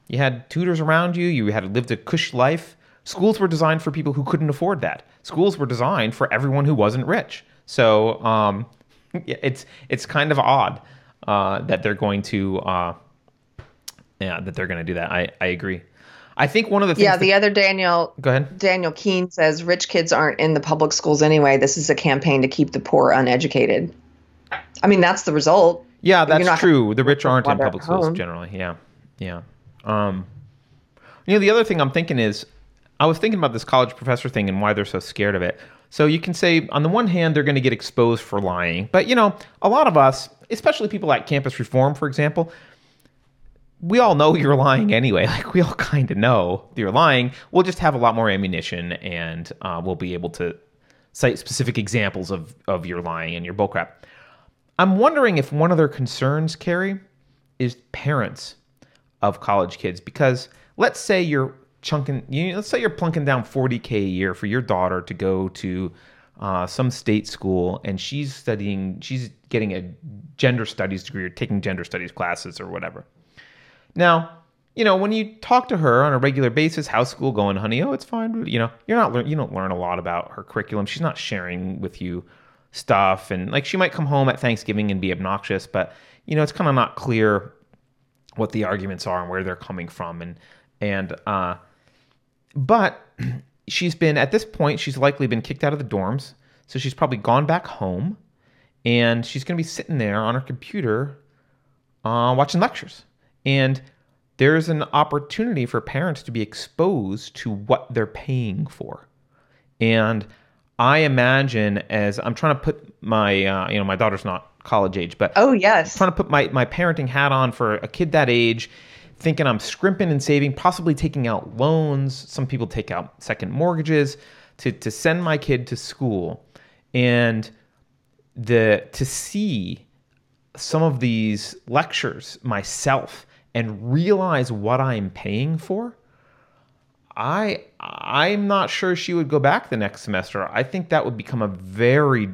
you had tutors around you. You had lived a cush life. Schools were designed for people who couldn't afford that. Schools were designed for everyone who wasn't rich. So um, it's it's kind of odd uh, that they're going to uh, yeah that they're going to do that. I I agree. I think one of the things yeah the that, other Daniel go ahead Daniel Keene says rich kids aren't in the public schools anyway. This is a campaign to keep the poor uneducated. I mean, that's the result. Yeah, that's true. The rich aren't in public schools generally. Yeah, yeah. Um, you know, the other thing I'm thinking is, I was thinking about this college professor thing and why they're so scared of it. So you can say, on the one hand, they're going to get exposed for lying, but you know, a lot of us, especially people at Campus Reform, for example, we all know [laughs] you're lying anyway. Like we all kind of know you're lying. We'll just have a lot more ammunition, and uh, we'll be able to cite specific examples of of your lying and your bullcrap. I'm wondering if one of their concerns, Carrie, is parents of college kids. Because let's say you're chunking, you let's say you're plunking down 40k a year for your daughter to go to uh, some state school, and she's studying, she's getting a gender studies degree or taking gender studies classes or whatever. Now, you know, when you talk to her on a regular basis, how's school going, honey? Oh, it's fine. You know, you're not, you don't learn a lot about her curriculum. She's not sharing with you stuff and like she might come home at Thanksgiving and be obnoxious, but you know, it's kind of not clear what the arguments are and where they're coming from and and uh but [clears throat] she's been at this point she's likely been kicked out of the dorms, so she's probably gone back home and she's going to be sitting there on her computer uh watching lectures. And there's an opportunity for parents to be exposed to what they're paying for. And I imagine as I'm trying to put my, uh, you know, my daughter's not college age, but oh yes, I'm trying to put my my parenting hat on for a kid that age. thinking I'm scrimping and saving, possibly taking out loans. Some people take out second mortgages to, to send my kid to school. And the to see some of these lectures myself and realize what I'm paying for, I I'm not sure she would go back the next semester. I think that would become a very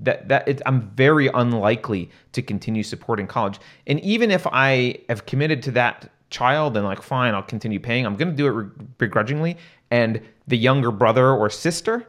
that that it, I'm very unlikely to continue supporting college. And even if I have committed to that child and like fine, I'll continue paying. I'm going to do it begrudgingly. And the younger brother or sister,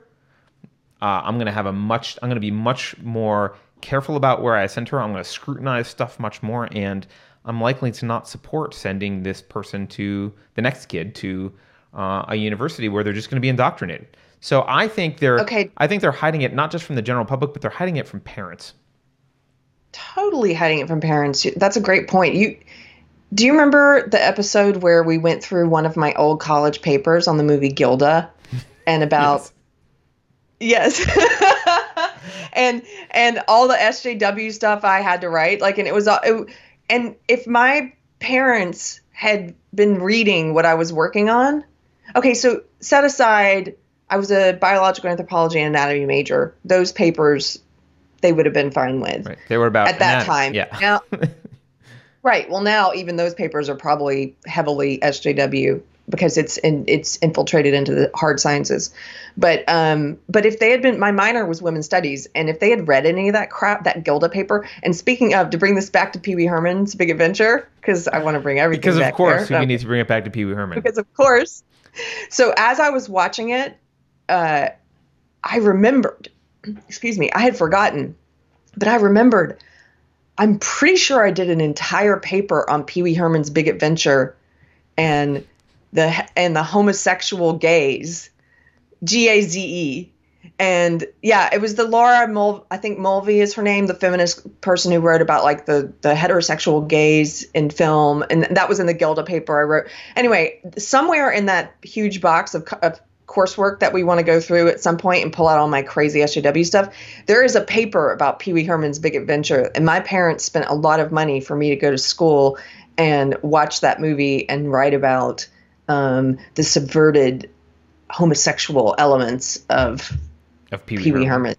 uh, I'm going to have a much. I'm going to be much more careful about where I send her. I'm going to scrutinize stuff much more, and I'm likely to not support sending this person to the next kid to uh, a university where they're just going to be indoctrinated. So I think they're Okay. I think they're hiding it not just from the general public, but they're hiding it from parents. totally hiding it from parents. That's a great point. You do you remember the episode where we went through one of my old college papers on the movie Gilda and about yes. [laughs] and and all the SJW stuff I had to write like and it was all it, and if my parents had been reading what I was working on. Okay, so set aside I was a biological anthropology and anatomy major. Those papers they would have been fine with Right. They were about at that anatomy. time. Yeah. Now, [laughs] right. Well, now even those papers are probably heavily SJW because it's in, it's infiltrated into the hard sciences. But um, but if they had been, my minor was women's studies, and if they had read any of that crap, that Gilda paper. And speaking of, to bring this back to Pee Wee Herman's Big Adventure, because I want to bring everything because of course there. we need to bring it back to Pee Wee Herman. because of course. So as I was watching it, uh, I remembered. Excuse me, I had forgotten, but I remembered. I'm pretty sure I did an entire paper on Pee Wee Herman's Big Adventure, and the and the homosexual gaze, G A Z E. And yeah, it was the Laura Mul I think Mulvey is her name, the feminist person who wrote about like the the heterosexual gaze in film, and that was in the Gilda paper I wrote. Anyway, somewhere in that huge box of, of coursework that we want to go through at some point and pull out all my crazy SJW stuff, there is a paper about Pee Wee Herman's Big Adventure, and my parents spent a lot of money for me to go to school and watch that movie and write about um, the subverted homosexual elements of of Pee Wee Herman. Herman.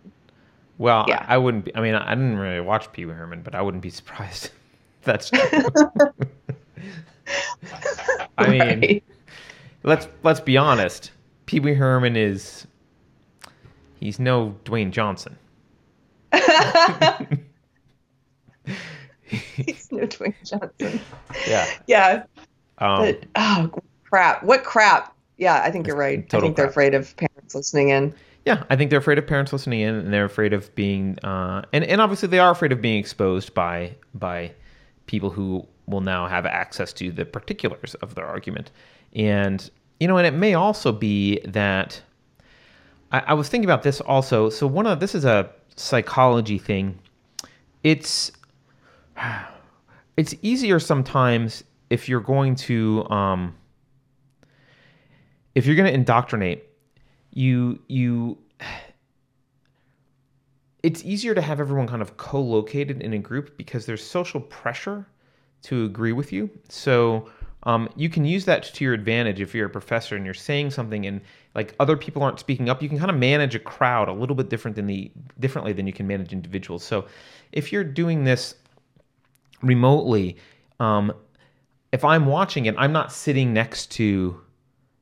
Well, Yeah. I, I wouldn't. Be, I mean, I didn't really watch Pee Wee Herman, but I wouldn't be surprised. if That's true. [laughs] I mean, Right. let's let's be honest. Pee Wee Herman is he's no Dwayne Johnson. [laughs] [laughs] He's no Dwayne Johnson. Yeah. Yeah, Um, but oh crap! What crap? Yeah, I think you're right. I think they're afraid of parents listening in. Yeah, I think they're afraid of parents listening in, and they're afraid of being, uh, and and obviously they are afraid of being exposed by by people who will now have access to the particulars of their argument, and you know, and it may also be that I, I was thinking about this also. So one of this is a psychology thing. It's [sighs] it's easier sometimes if you're going to um, if you're going to indoctrinate you you [sighs] it's easier to have everyone kind of co-located in a group because there's social pressure to agree with you. So um, you can use that to your advantage if you're a professor and you're saying something and like other people aren't speaking up. You can kind of manage a crowd a little bit different than the differently than you can manage individuals. So if you're doing this remotely um, if i'm watching it i'm not sitting next to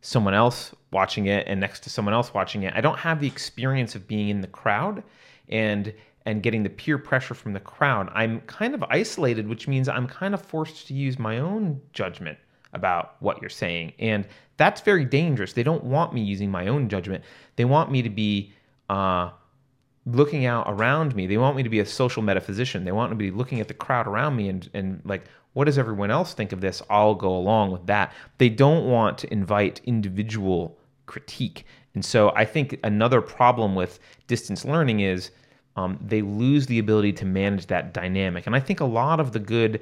someone else watching it and next to someone else watching it. I don't have the experience of being in the crowd and and getting the peer pressure from the crowd. I'm kind of isolated, which means I'm kind of forced to use my own judgment about what you're saying. And that's very dangerous. They don't want me using my own judgment. They want me to be uh, looking out around me. They want me to be a social metaphysician. They want me to be looking at the crowd around me and, and like, what does everyone else think of this? I'll go along with that. They don't want to invite individual critique. And so I think another problem with distance learning is um, they lose the ability to manage that dynamic. And I think a lot of the good,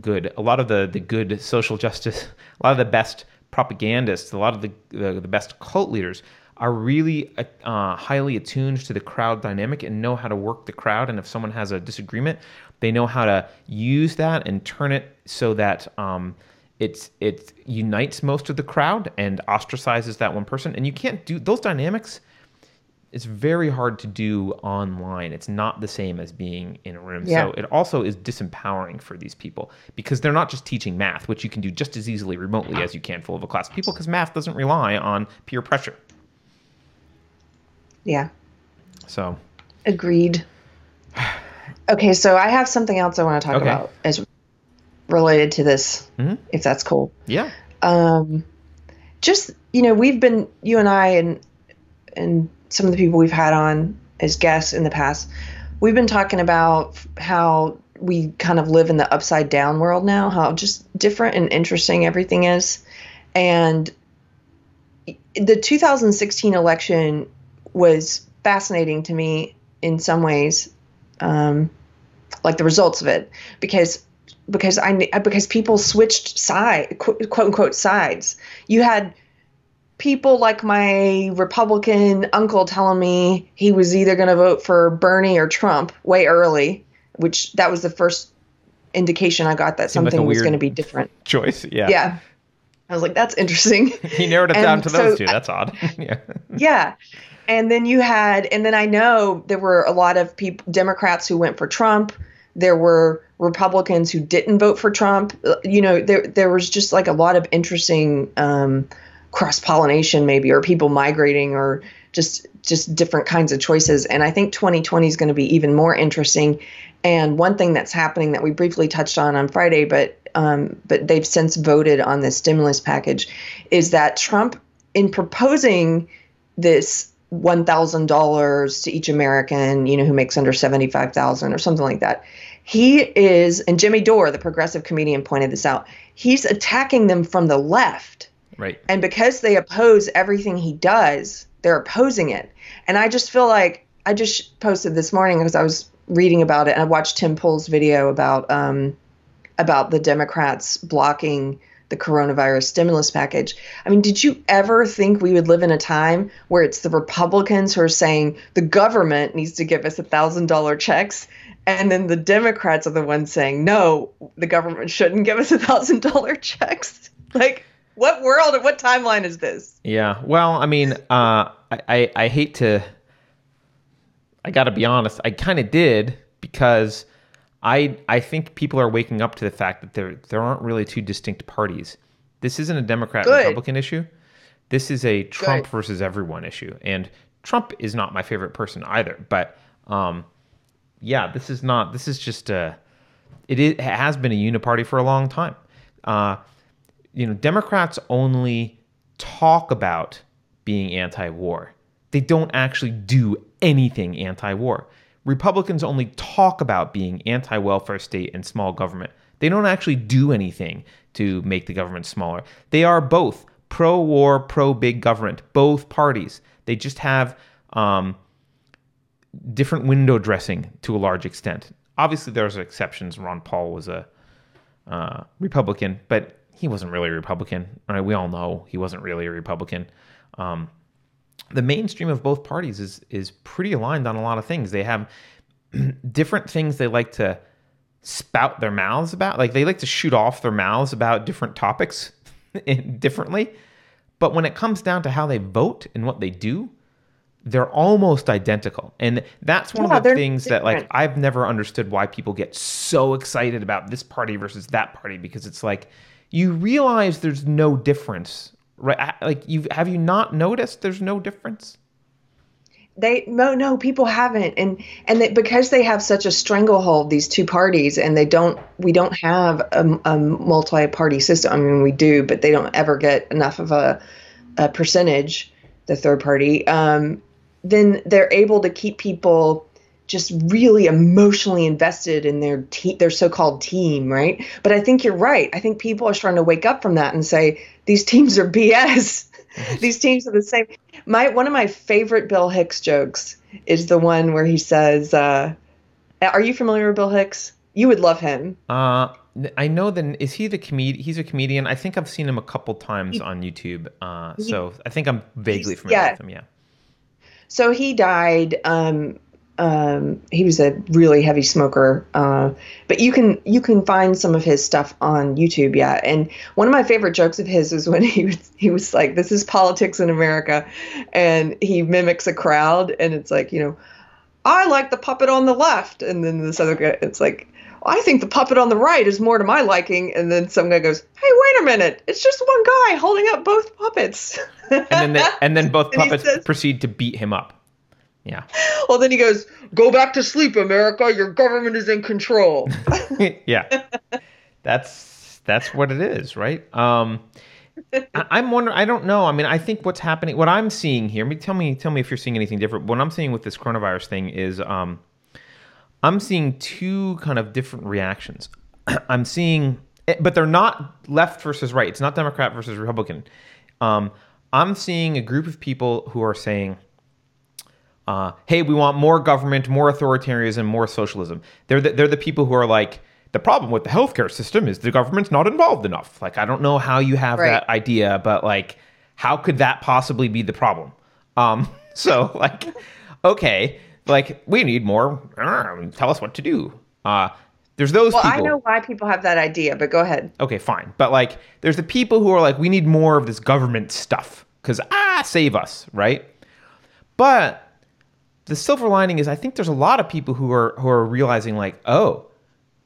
good, a lot of the the good social justice, [laughs] a lot of the best propagandists, a lot of the the, the best cult leaders are really uh, highly attuned to the crowd dynamic and know how to work the crowd. And if someone has a disagreement, they know how to use that and turn it so that um, it's it unites most of the crowd and ostracizes that one person. And you can't do those dynamics it's very hard to do online. It's not the same as being in a room. Yeah. so it also is disempowering for these people because they're not just teaching math which you can do just as easily remotely as you can full of a class of people because math doesn't rely on peer pressure Yeah. so Agreed. Okay, so I have something else I want to talk Okay. about as related to this, Mhm. if that's cool. yeah Um, just you know, we've been you and I and and some of the people we've had on as guests in the past, we've been talking about how we kind of live in the upside down world now, how just different and interesting everything is, and the 2016 election was fascinating to me in some ways, um, like the results of it, because because I because people switched side quote, quote unquote sides. You had people like my Republican uncle telling me he was either going to vote for Bernie or Trump way early, which that was the first indication I got that Seemed like something was going to be different. choice yeah Yeah. I was like, that's interesting. [laughs] he narrowed it And down to those so- two that's odd [laughs] yeah yeah. And then you had, and then I know there were a lot of people, Democrats who went for Trump. There were Republicans who didn't vote for Trump. Uh, You know, there there was just like a lot of interesting um, cross pollination, maybe, or people migrating, or just just different kinds of choices. And I think 2020 is going to be even more interesting. And one thing that's happening that we briefly touched on on Friday, but um, but they've since voted on this stimulus package, is that Trump, in proposing this one thousand dollars to each American, you know, who makes under seventy five thousand or something like that. He is, and Jimmy Dore, the progressive comedian, pointed this out. He's attacking them from the left, right and because they oppose everything he does, they're opposing it. And I just feel like I just posted this morning because I was reading about it, and I watched Tim Pool's video about um, about the Democrats blocking the coronavirus stimulus package. I mean, did you ever think we would live in a time where it's the Republicans who are saying the government needs to give us a thousand dollar checks, and then the Democrats are the ones saying no, the government shouldn't give us a thousand dollar checks? [laughs] Like, what world and what timeline is this? Yeah. Well, I mean, uh, I, I, I hate to. I got to be honest. I kind of did because I I think people are waking up to the fact that there there aren't really two distinct parties. This isn't a Democrat Good. Republican issue. This is a Trump Good. versus everyone issue, and Trump is not my favorite person either. But um, yeah, this is not. This is just a. It, is, it has been a uniparty for a long time. Uh, you know, Democrats only talk about being anti-war. They don't actually do anything anti-war. Republicans only talk about being anti-welfare state and small government. They don't actually do anything to make the government smaller. They are both pro-war, pro-big government, both parties. They just have um, different window dressing to a large extent. Obviously, there's exceptions. Ron Paul was a uh, Republican, but he wasn't really a Republican. Right? We all know he wasn't really a Republican. Um, the mainstream of both parties is is pretty aligned on a lot of things. They have [clears throat] different things they like to spout their mouths about. Like they like to shoot off their mouths about different topics [laughs] differently. But when it comes down to how they vote and what they do, they're almost identical. And that's one Yeah, of the things that like. I've never understood why people get so excited about this party versus that party because it's like you realize there's no difference. Right? Like you have you not noticed there's no difference? They no no people haven't and and because they have such a stranglehold these two parties and they don't we don't have a, a multi-party system. I mean we do but they don't ever get enough of a, a percentage the third party. Um, then they're able to keep people just really emotionally invested in their te- their so-called team, right? But I think you're right. I think people are starting to wake up from that and say these teams are [laughs] BS. these teams are the same. My one of my favorite Bill Hicks jokes is the one where he says, uh, "Are you familiar with Bill Hicks? You would love him." Uh, I know that is he the comedian? He's a comedian. I think I've seen him a couple times on YouTube. Uh, so I think I'm vaguely familiar yeah. with him. Yeah. So he died um, um, he was a really heavy smoker. Uh, but you can you can find some of his stuff on YouTube, yeah. And one of my favorite jokes of his is when [laughs] he was he was like, "This is politics in America," and he mimics a crowd, and it's like, you know, I like the puppet on the left, and then this other guy, it's like. I think the puppet on the right is more to my liking. And then some guy goes, "Hey, wait a minute! It's just one guy holding up both puppets." and then they, and then [laughs] both And puppets says- proceed to beat him up. Yeah. [laughs] Well, then he goes, "Go back to sleep, America. Your government is in control." [laughs] [laughs] yeah. That's that's what it is, right? Um I, I'm wondering I don't know. I mean, I think what's happening what I'm seeing here, I mean, tell me tell me if you're seeing anything different. What I'm seeing with this coronavirus thing is um I'm seeing two kind of different reactions. [clears throat] I'm seeing, eh, but they're not left versus right. It's not Democrat versus Republican. Um, I'm seeing a group of people who are saying, uh, "Hey, we want more government, more authoritarianism, more socialism." They're the, they're the people who are like, "The problem with the healthcare system is the government's not involved enough." Like, I don't know how you have Right. that idea, but like, how could that possibly be the problem? Um, [laughs] so like, okay, like we need more. uh, Tell us what to do. Uh, there's those well, I know why people have that idea, but go ahead. Okay, fine. But like, there's the people who are like, we need more of this government stuff because ah, save us, right? But the silver lining is, I think there's a lot of people who are who are realizing like, oh,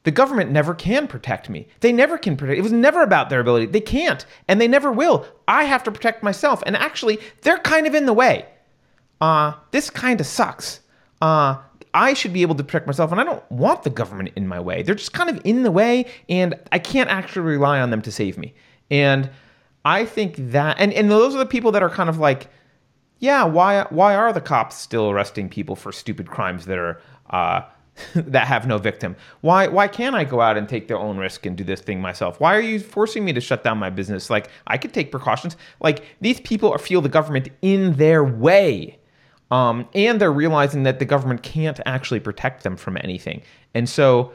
the government never can protect me. They never can protect. It was never about their ability. They can't, and they never will. I have to protect myself. And actually, they're kind of in the way. Uh, this kind of sucks. Uh, I should be able to protect myself, and I don't want the government in my way. They're just kind of in the way, and I can't actually rely on them to save me. And I think that, and, and those are the people that are kind of like, yeah, why why are the cops still arresting people for stupid crimes that are uh, [laughs] that have no victim? Why why can't I go out and take their own risk and do this thing myself? Why are you forcing me to shut down my business? Like I could take precautions. Like these people are, feel the government in their way. Um, and they're realizing that the government can't actually protect them from anything. And so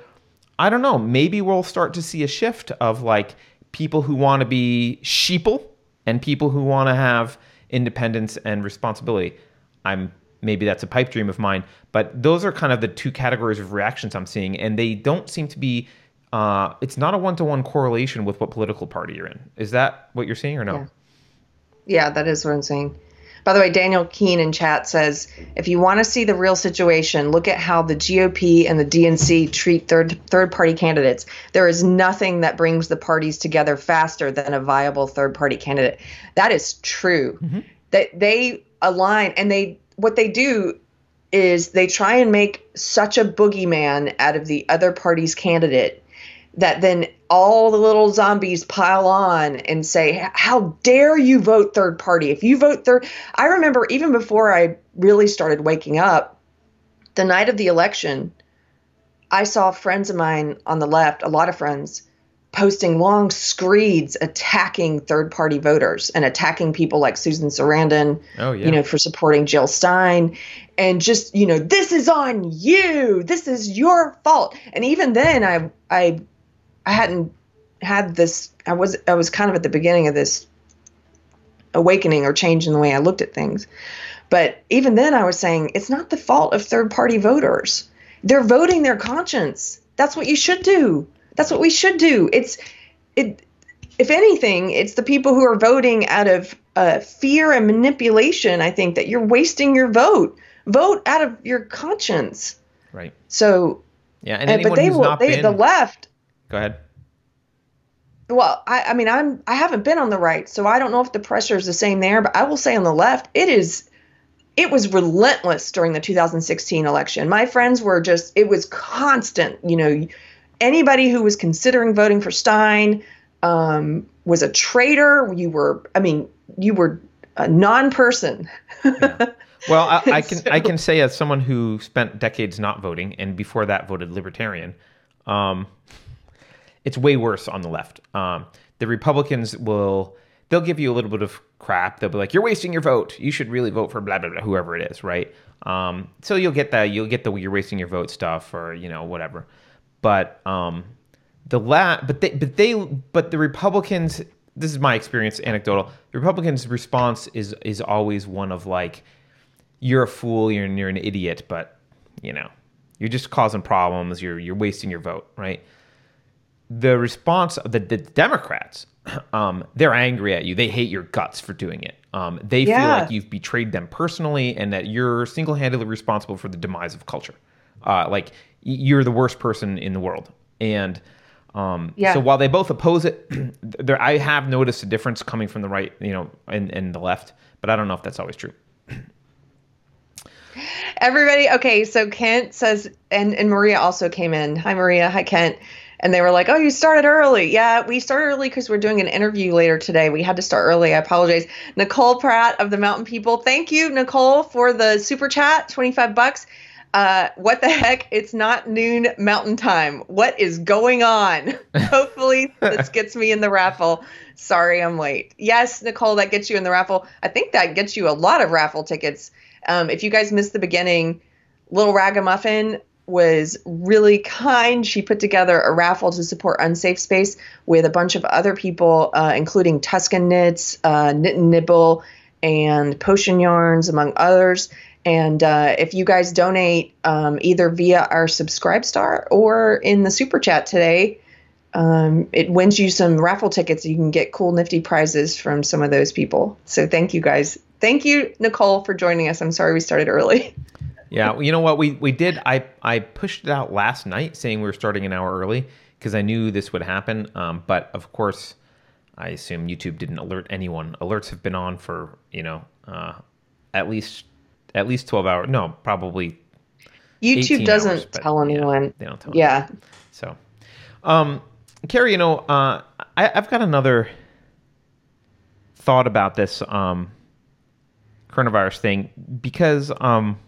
I don't know, maybe we'll start to see a shift of like people who want to be sheeple and people who want to have independence and responsibility. I'm maybe that's a pipe dream of mine, but those are kind of the two categories of reactions I'm seeing, and they don't seem to be. Uh, it's not a one-to-one correlation with what political party you're in. Is that what you're seeing or no? Yeah. Yeah, that is what I'm saying. By the way, Daniel Keene in chat says if you want to see the real situation, look at how the GOP and the DNC treat third third party candidates. There is nothing that brings the parties together faster than a viable third party candidate. That is true. Mm-hmm. That they align and they what they do is they try and make such a boogeyman out of the other party's candidate that then all the little zombies pile on and say, How dare you vote third party? If you vote third, I remember even before I really started waking up, the night of the election, I saw friends of mine on the left, a lot of friends, posting long screeds attacking third party voters and attacking people like Susan Sarandon, Oh yeah. you know, for supporting Jill Stein and just, you know, this is on you. This is your fault. And even then I I I hadn't had this I was I was kind of at the beginning of this awakening or change in the way I looked at things. But even then I was saying it's not the fault of third party voters. They're voting their conscience. That's what you should do. That's what we should do. It's it if anything, it's the people who are voting out of uh, fear and manipulation. I think that you're wasting your vote. Vote out of your conscience. right. So, Yeah, and uh, but they will. They, been, the left. Go ahead. Well, I, I mean, I'm I haven't been on the right, so I don't know if the pressure is the same there. But I will say on the left, it is. It was relentless during the 2016 election. My friends were just. It was constant. You know, anybody who was considering voting for Stein um, was a traitor. You were. I mean, you were a non-person. Well, I, I can [laughs] I can say as someone who spent decades not voting and before that voted libertarian, um, it's way worse on the left. Um, the Republicans will they'll give you a little bit of crap. They'll be like, "You're wasting your vote. You should really vote for blah blah blah, whoever it is, right?" Um, so you'll get that you'll get the "you're wasting your vote" stuff or you know whatever. But um, the la but they but they but the Republicans. This is my experience, anecdotal. The Republicans' response is is always one of like, you're a fool, you're, you're an idiot, but you know, you're just causing problems. You're you're wasting your vote, right? The response of the, the Democrats, [clears throat] um, they're angry at you. They hate your guts for doing it. Um, they feel like you've betrayed them personally, and that you're single-handedly responsible for the demise of culture. Uh, like you're the worst person in the world, and um, Yeah. so while they both oppose it, [clears throat] there I have noticed a difference coming from the right, you know, and, and the left, but I don't know if that's always true. Everybody, okay, so Kent says, and, and Maria also came in. Hi, Maria. Hi, Kent. And they were like, oh, you started early. Yeah, we started early because we're doing an interview later today. We had to start early. I apologize. Nicole Pratt of the Mountain People. Thank you, Nicole, for the super chat, 25 bucks. Uh, what the heck? It's not noon mountain time. What is going on? [laughs] Hopefully, this gets me in the raffle. Sorry, I'm late. Yes, Nicole, that gets you in the raffle. I think that gets you a lot of raffle tickets. Um, if you guys missed the beginning, Little Ragamuffin was really kind. She put together a raffle to support Unsafe Space with a bunch of other people, uh, including Tuscan Knits, uh, Knit and Nibble, and Potion Yarns, among others. And uh, if you guys donate um, either via our Subscribe Star or in the Super Chat today, um, it wins you some raffle tickets. You can get cool, nifty prizes from some of those people. So thank you guys. Thank you, Nicole, for joining us. I'm sorry we started early. [laughs] Yeah, well, you know what we we did. I I pushed it out last night, saying we were starting an hour early because I knew this would happen. Um, but of course, I assume YouTube didn't alert anyone. Alerts have been on for you know uh, at least at least twelve hours. No, probably. YouTube doesn't hours, tell yeah, anyone. they don't tell Yeah. So, um, Carrie, you know, uh, I, I've got another thought about this um, coronavirus thing because, um,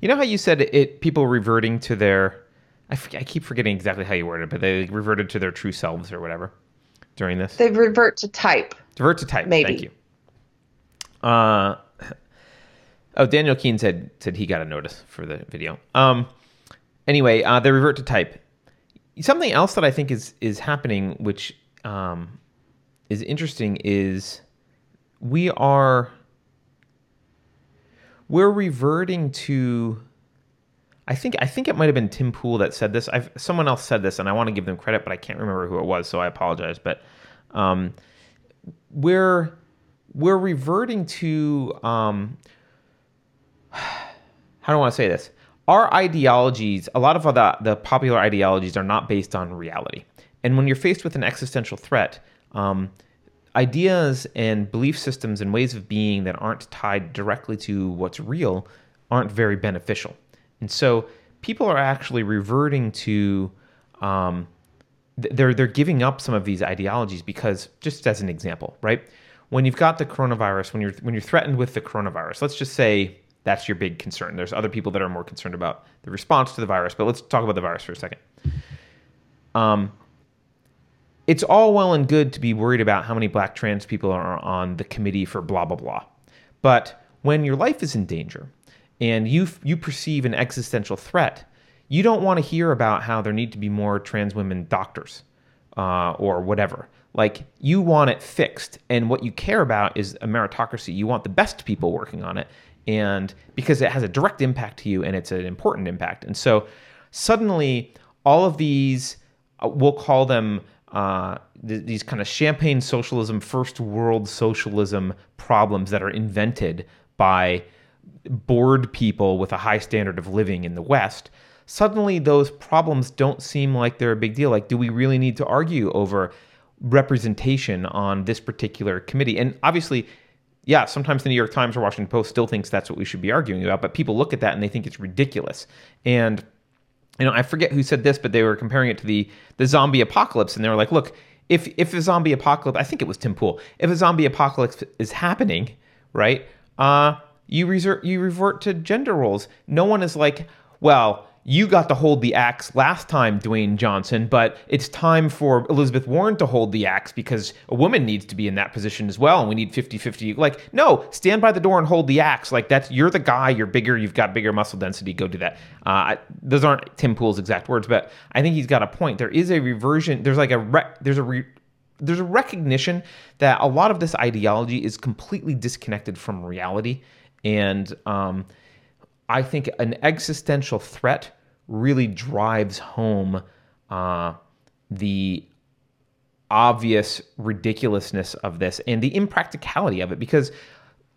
you know how you said it, people reverting to their, I, forget, I keep forgetting exactly how you worded it, but they reverted to their true selves or whatever during this. They revert to type. Divert to type. Maybe. Thank you. Uh, oh, Daniel Keene said said he got a notice for the video. Um, anyway, uh, they revert to type. Something else that I think is is happening, which um, is interesting, is we are we're reverting to. I think I think it might have been Tim Pool that said this. I've someone else said this, and I want to give them credit, but I can't remember who it was, so I apologize. But um, we're we're reverting to um, [sighs] how do I want to say this? Our ideologies, a lot of the the popular ideologies, are not based on reality. And when you're faced with an existential threat, um, ideas and belief systems and ways of being that aren't tied directly to what's real aren't very beneficial. And so people are actually reverting to um, they're they're giving up some of these ideologies because just as an example, right? When you've got the coronavirus, when you're when you're threatened with the coronavirus, let's just say that's your big concern. There's other people that are more concerned about the response to the virus, but let's talk about the virus for a second. Um, it's all well and good to be worried about how many black trans people are on the committee for blah blah blah. But when your life is in danger and you you perceive an existential threat, you don't want to hear about how there need to be more trans women doctors uh, or whatever. Like you want it fixed, and what you care about is a meritocracy. You want the best people working on it, and because it has a direct impact to you, and it's an important impact. And so suddenly, all of these, uh, we'll call them uh, th- these kind of champagne socialism, first world socialism problems that are invented by bored people with a high standard of living in the West, suddenly those problems don't seem like they're a big deal. Like, do we really need to argue over representation on this particular committee? And obviously, yeah, sometimes the New York Times or Washington Post still thinks that's what we should be arguing about, but people look at that and they think it's ridiculous. And you know, I forget who said this, but they were comparing it to the the zombie apocalypse, and they were like, look, if if a zombie apocalypse, I think it was Tim Pool, if a zombie apocalypse is happening, right? Uh, you resort you revert to gender roles. No one is like, well, you got to hold the axe last time, Dwayne Johnson, but it's time for Elizabeth Warren to hold the axe because a woman needs to be in that position as well, and we need 50-50. Like, no, stand by the door and hold the axe. Like that's you're the guy, you're bigger, you've got bigger muscle density. Go do that. Uh, those aren't Tim Pool's exact words, but I think he's got a point. There is a reversion. There's like a re- there's a re- there's a recognition that a lot of this ideology is completely disconnected from reality, and um, I think an existential threat really drives home uh, the obvious ridiculousness of this and the impracticality of it. Because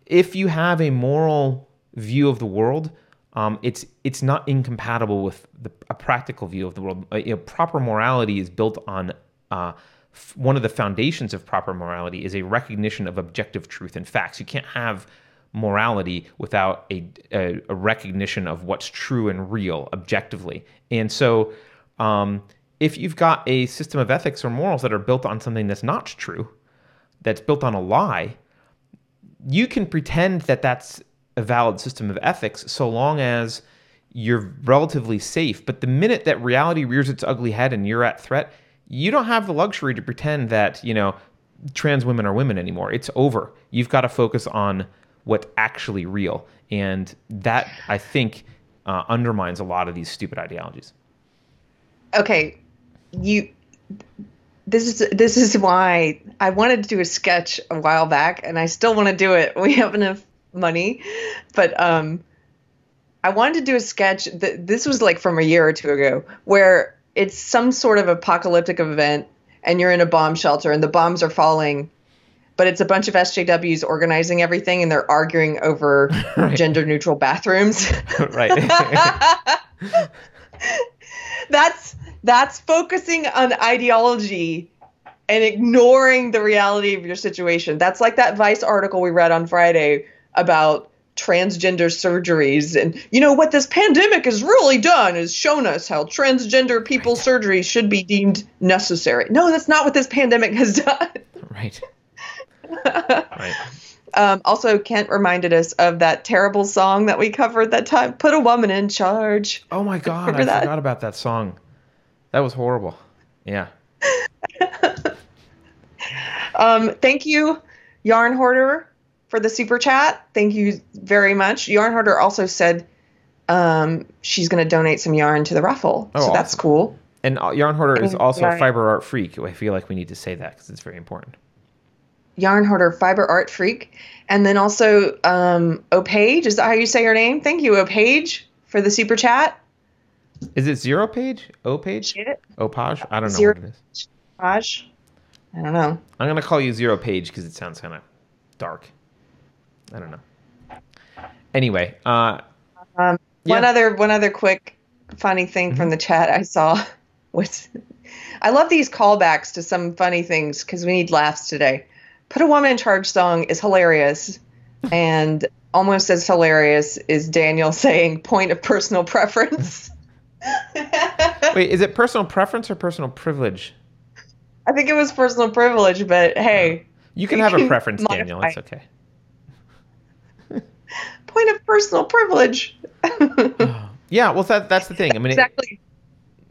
if you have a moral view of the world, um, it's it's not incompatible with the, a practical view of the world. Uh, you know, proper morality is built on uh, f- one of the foundations of proper morality is a recognition of objective truth and facts. You can't have morality without a, a, a recognition of what's true and real objectively. And so, um, if you've got a system of ethics or morals that are built on something that's not true, that's built on a lie, you can pretend that that's a valid system of ethics so long as you're relatively safe. But the minute that reality rears its ugly head and you're at threat, you don't have the luxury to pretend that, you know, trans women are women anymore. It's over. You've got to focus on what's actually real. And that, I think, uh, undermines a lot of these stupid ideologies. Okay. You. This is this is why I wanted to do a sketch a while back, and I still want to do it. [laughs] We have enough money, but um, I wanted to do a sketch. That, this was like from a year or two ago, where it's some sort of apocalyptic event, and you're in a bomb shelter, and the bombs are falling, but it's a bunch of SJWs organizing everything, and they're arguing over [laughs] right. gender neutral bathrooms. [laughs] right. [laughs] that's that's focusing on ideology and ignoring the reality of your situation. That's like that Vice article we read on Friday about transgender surgeries and you know what this pandemic has really done is shown us how transgender people's surgeries should be deemed necessary no that's not what this pandemic has done right right [laughs] um, also kent reminded us of that terrible song that we covered that time put a woman in charge oh my god Remember i that? forgot about that song that was horrible yeah [laughs] um, thank you yarn hoarder for the super chat. Thank you very much. Yarn Hoarder also said um, she's going to donate some yarn to the raffle. Oh, so awesome. that's cool. And uh, Yarn Hoarder is also a fiber art freak. I feel like we need to say that because it's very important. Yarn Hoarder, fiber art freak. And then also um, Opage, is that how you say your name? Thank you, Opage, for the super chat. Is it zero page? O page? Opage? I don't know zero what it is. Opage? I don't know. I'm going to call you zero page because it sounds kind of dark. I don't know. Anyway, uh, um, yeah. one other one other quick funny thing mm-hmm. from the chat I saw [laughs] was I love these callbacks to some funny things because we need laughs today. Put a woman in charge song is hilarious, and almost as hilarious is Daniel [laughs] saying point of personal preference. [laughs] Wait, is it personal preference or personal privilege? I think it was personal privilege, but hey. Oh. You can have a [laughs] preference, Daniel. It's okay point of personal privilege. yeah, well, that, that's the thing. I mean, exactly.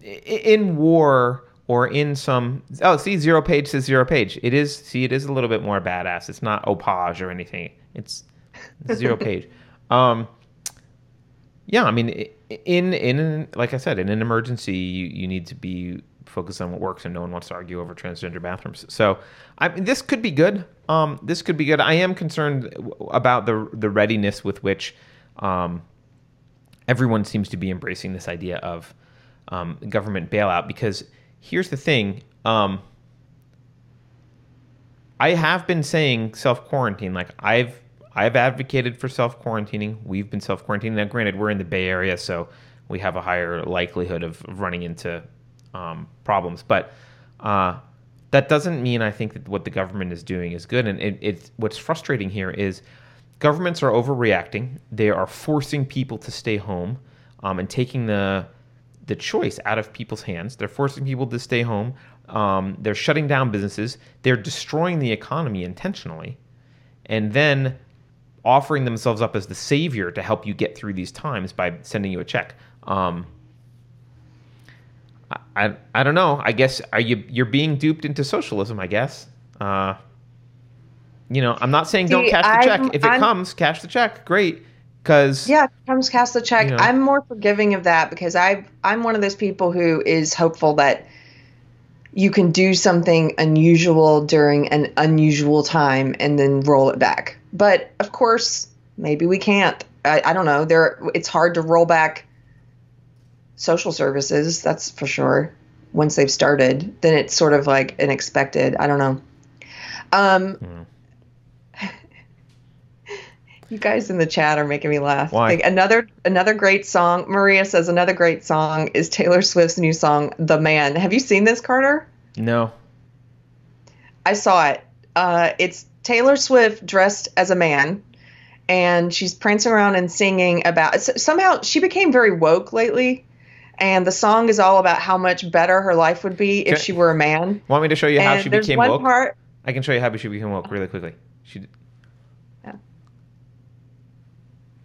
It, in war or in some oh, see, zero page says zero page. It is see, it is a little bit more badass. It's not opage or anything. It's zero [laughs] page. Um, yeah, I mean, in in like I said, in an emergency, you, you need to be focused on what works, and no one wants to argue over transgender bathrooms. So, I mean, this could be good. Um, this could be good. I am concerned about the the readiness with which um, everyone seems to be embracing this idea of um, government bailout. Because here's the thing. Um, I have been saying self quarantine. Like I've I've advocated for self quarantining. We've been self quarantining. Now, granted, we're in the Bay Area, so we have a higher likelihood of running into um, problems. But uh, that doesn't mean I think that what the government is doing is good. And it, it's what's frustrating here is governments are overreacting. They are forcing people to stay home um, and taking the the choice out of people's hands. They're forcing people to stay home. Um, they're shutting down businesses. They're destroying the economy intentionally, and then offering themselves up as the savior to help you get through these times by sending you a check. Um, I, I don't know. I guess are you you're being duped into socialism? I guess. Uh, you know, I'm not saying See, don't cash the I'm, check. If it I'm, comes, cash the check. Great, because yeah, comes cash the check. You know, I'm more forgiving of that because I I'm one of those people who is hopeful that you can do something unusual during an unusual time and then roll it back. But of course, maybe we can't. I, I don't know. There, it's hard to roll back social services. That's for sure. Once they've started, then it's sort of like an expected. I don't know. Um, Hmm. You guys in the chat are making me laugh. Why? Like another another great song. Maria says another great song is Taylor Swift's new song, "The Man." Have you seen this, Carter? No. I saw it. Uh, it's Taylor Swift dressed as a man, and she's prancing around and singing about. Somehow she became very woke lately, and the song is all about how much better her life would be if she were a man. Want me to show you how and she became woke? part. I can show you how she became woke really quickly. She did. Yeah.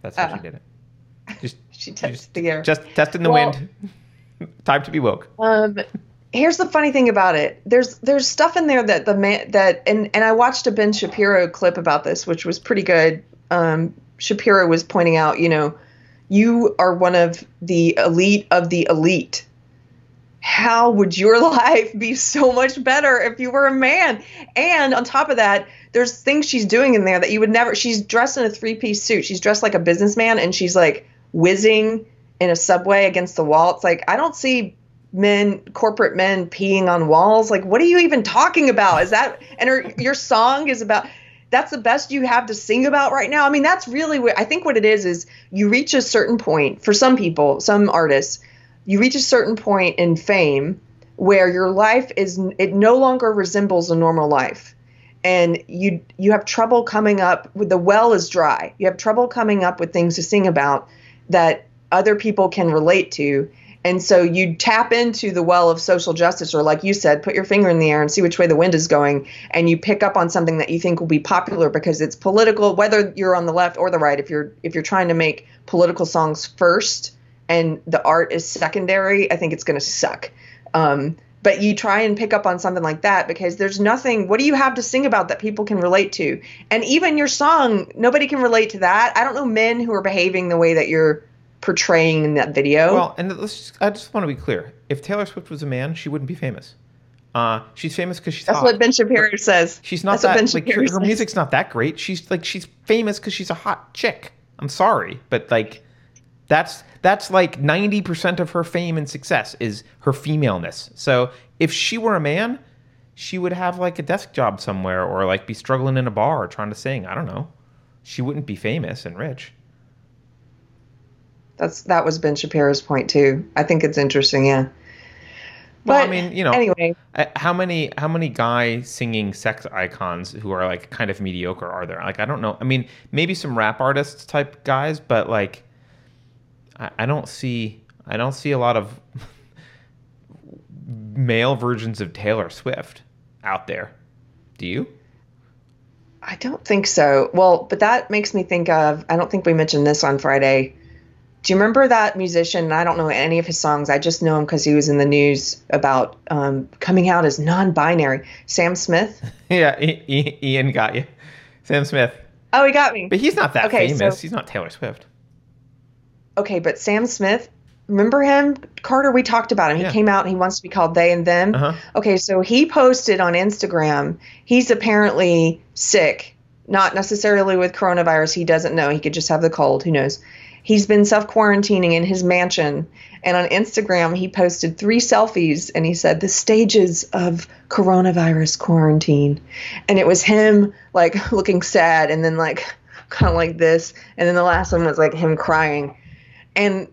That's how Oh. she did it. Just, [laughs] She just, touched the air. just testing the Well- wind. Time to be woke. Um, here's the funny thing about it. There's there's stuff in there that the man that and and I watched a Ben Shapiro clip about this, which was pretty good. Um, Shapiro was pointing out, you know, you are one of the elite of the elite. How would your [laughs] life be so much better if you were a man? And on top of that, there's things she's doing in there that you would never. She's dressed in a three piece suit. She's dressed like a businessman, and she's like whizzing in a subway against the wall. It's like I don't see men, corporate men, peeing on walls. Like, what are you even talking about? Is that and her, your song is about? That's the best you have to sing about right now. I mean, that's really what I think. What it is is you reach a certain point for some people, some artists. You reach a certain point in fame where your life is it no longer resembles a normal life. And you you have trouble coming up with the well is dry. You have trouble coming up with things to sing about that other people can relate to. And so you tap into the well of social justice or like you said put your finger in the air and see which way the wind is going. And you pick up on something that you think will be popular because it's political whether you're on the left or the right if you're if you're trying to make political songs first and the art is secondary i think it's going to suck um, but you try and pick up on something like that because there's nothing what do you have to sing about that people can relate to and even your song nobody can relate to that i don't know men who are behaving the way that you're portraying in that video Well, and let's just, I just want to be clear. If Taylor Swift was a man, she wouldn't be famous. Uh, she's famous because she's that's hot. what ben shapiro says She's not that's what that ben like her says. music's not that great. She's like she's famous because she's a hot chick. I'm sorry, but like that's that's like ninety percent of her fame and success is her femaleness. So if she were a man, she would have like a desk job somewhere or like be struggling in a bar trying to sing. I don't know. She wouldn't be famous and rich. that's that was ben shapiro's point too i think it's interesting yeah Well, I But mean, you know, anyway Uh, How many how many guy singing sex icons who are like kind of mediocre are there? Like I don't know. I mean, maybe some rap artists type guys, but like I, I don't see I don't see a lot of male versions of Taylor Swift out there. Do you? I don't think so. Well, but that makes me think of I don't think we mentioned this on Friday. Do you remember that musician? I don't know any of his songs. I just know him because he was in the news about um, coming out as non-binary. Sam Smith. [laughs] yeah, Ian got you. Sam Smith. Oh, he got me. But he's not that Okay, famous. so- he's not Taylor Swift. Okay, but Sam Smith. Remember him, Carter? We talked about him. He Yeah. came out and he wants to be called they and them. Uh-huh. Okay, so he posted on Instagram. He's apparently sick, not necessarily with coronavirus. He doesn't know. He could just have the cold. Who knows? He's been self quarantining in his mansion. And on Instagram, he posted three selfies and he said, The stages of coronavirus quarantine. And it was him, like, [laughs] looking sad and then, like, [laughs] kind of like this. And then the last one was, like, him crying. And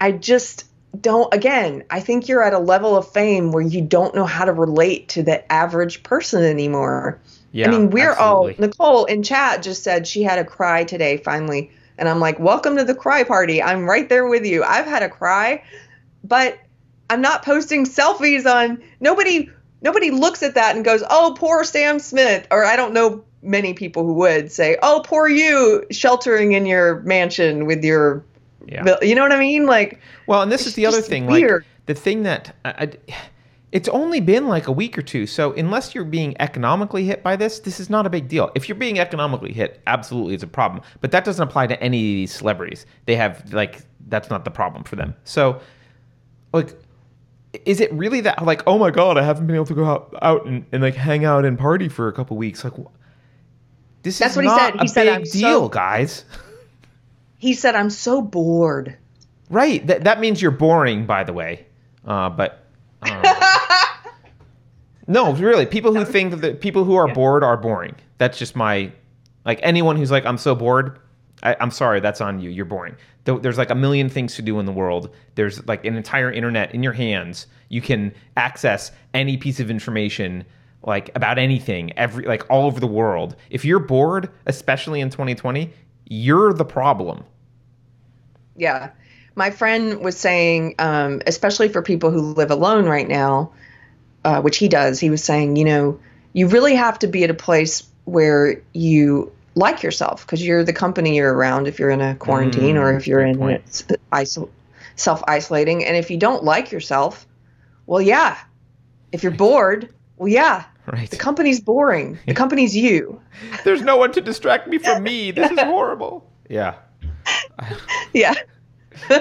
I just don't again, I think you're at a level of fame where you don't know how to relate to the average person anymore. Yeah. I mean, we're absolutely. all Nicole in chat just said she had a cry today finally. And I'm like, "Welcome to the cry party. I'm right there with you. I've had a cry, but I'm not posting selfies on nobody nobody looks at that and goes, "Oh, poor Sam Smith." Or I don't know many people who would say, "Oh, poor you sheltering in your mansion with your Yeah. you know what I mean? Like Well, and this is the other thing. weird. Like the thing that I, I- it's only been like a week or two. So unless you're being economically hit by this, this is not a big deal. If you're being economically hit, absolutely it's a problem. But that doesn't apply to any of these celebrities. They have like that's not the problem for them. So like is it really that like oh my god i haven't been able to go out, out and, and like hang out and party for a couple weeks like this That's is what he not said. He a said, big "I'm so- deal guys he said, "I'm so bored." Right. That that means you're boring, by the way. Uh, but uh, [laughs] no, really, people who think that people who are bored are boring. That's just my like anyone who's like, I'm so bored. I, I'm sorry, that's on you. You're boring. There's like a million things to do in the world. There's like an entire internet in your hands. You can access any piece of information like about anything every like all over the world. If you're bored, especially in 2020, you're the problem. Yeah. My friend was saying, um, especially for people who live alone right now, uh, which he does, he was saying, you know, you really have to be at a place where you like yourself because you're the company you're around if you're in a quarantine or Mm, if you're in point. it self isolating. And if you don't like yourself, well, yeah. If you're bored, well, yeah. Right. The company's boring. The [laughs] company's you. There's no one to distract me from me. This is [laughs] horrible. Yeah. Yeah. [laughs]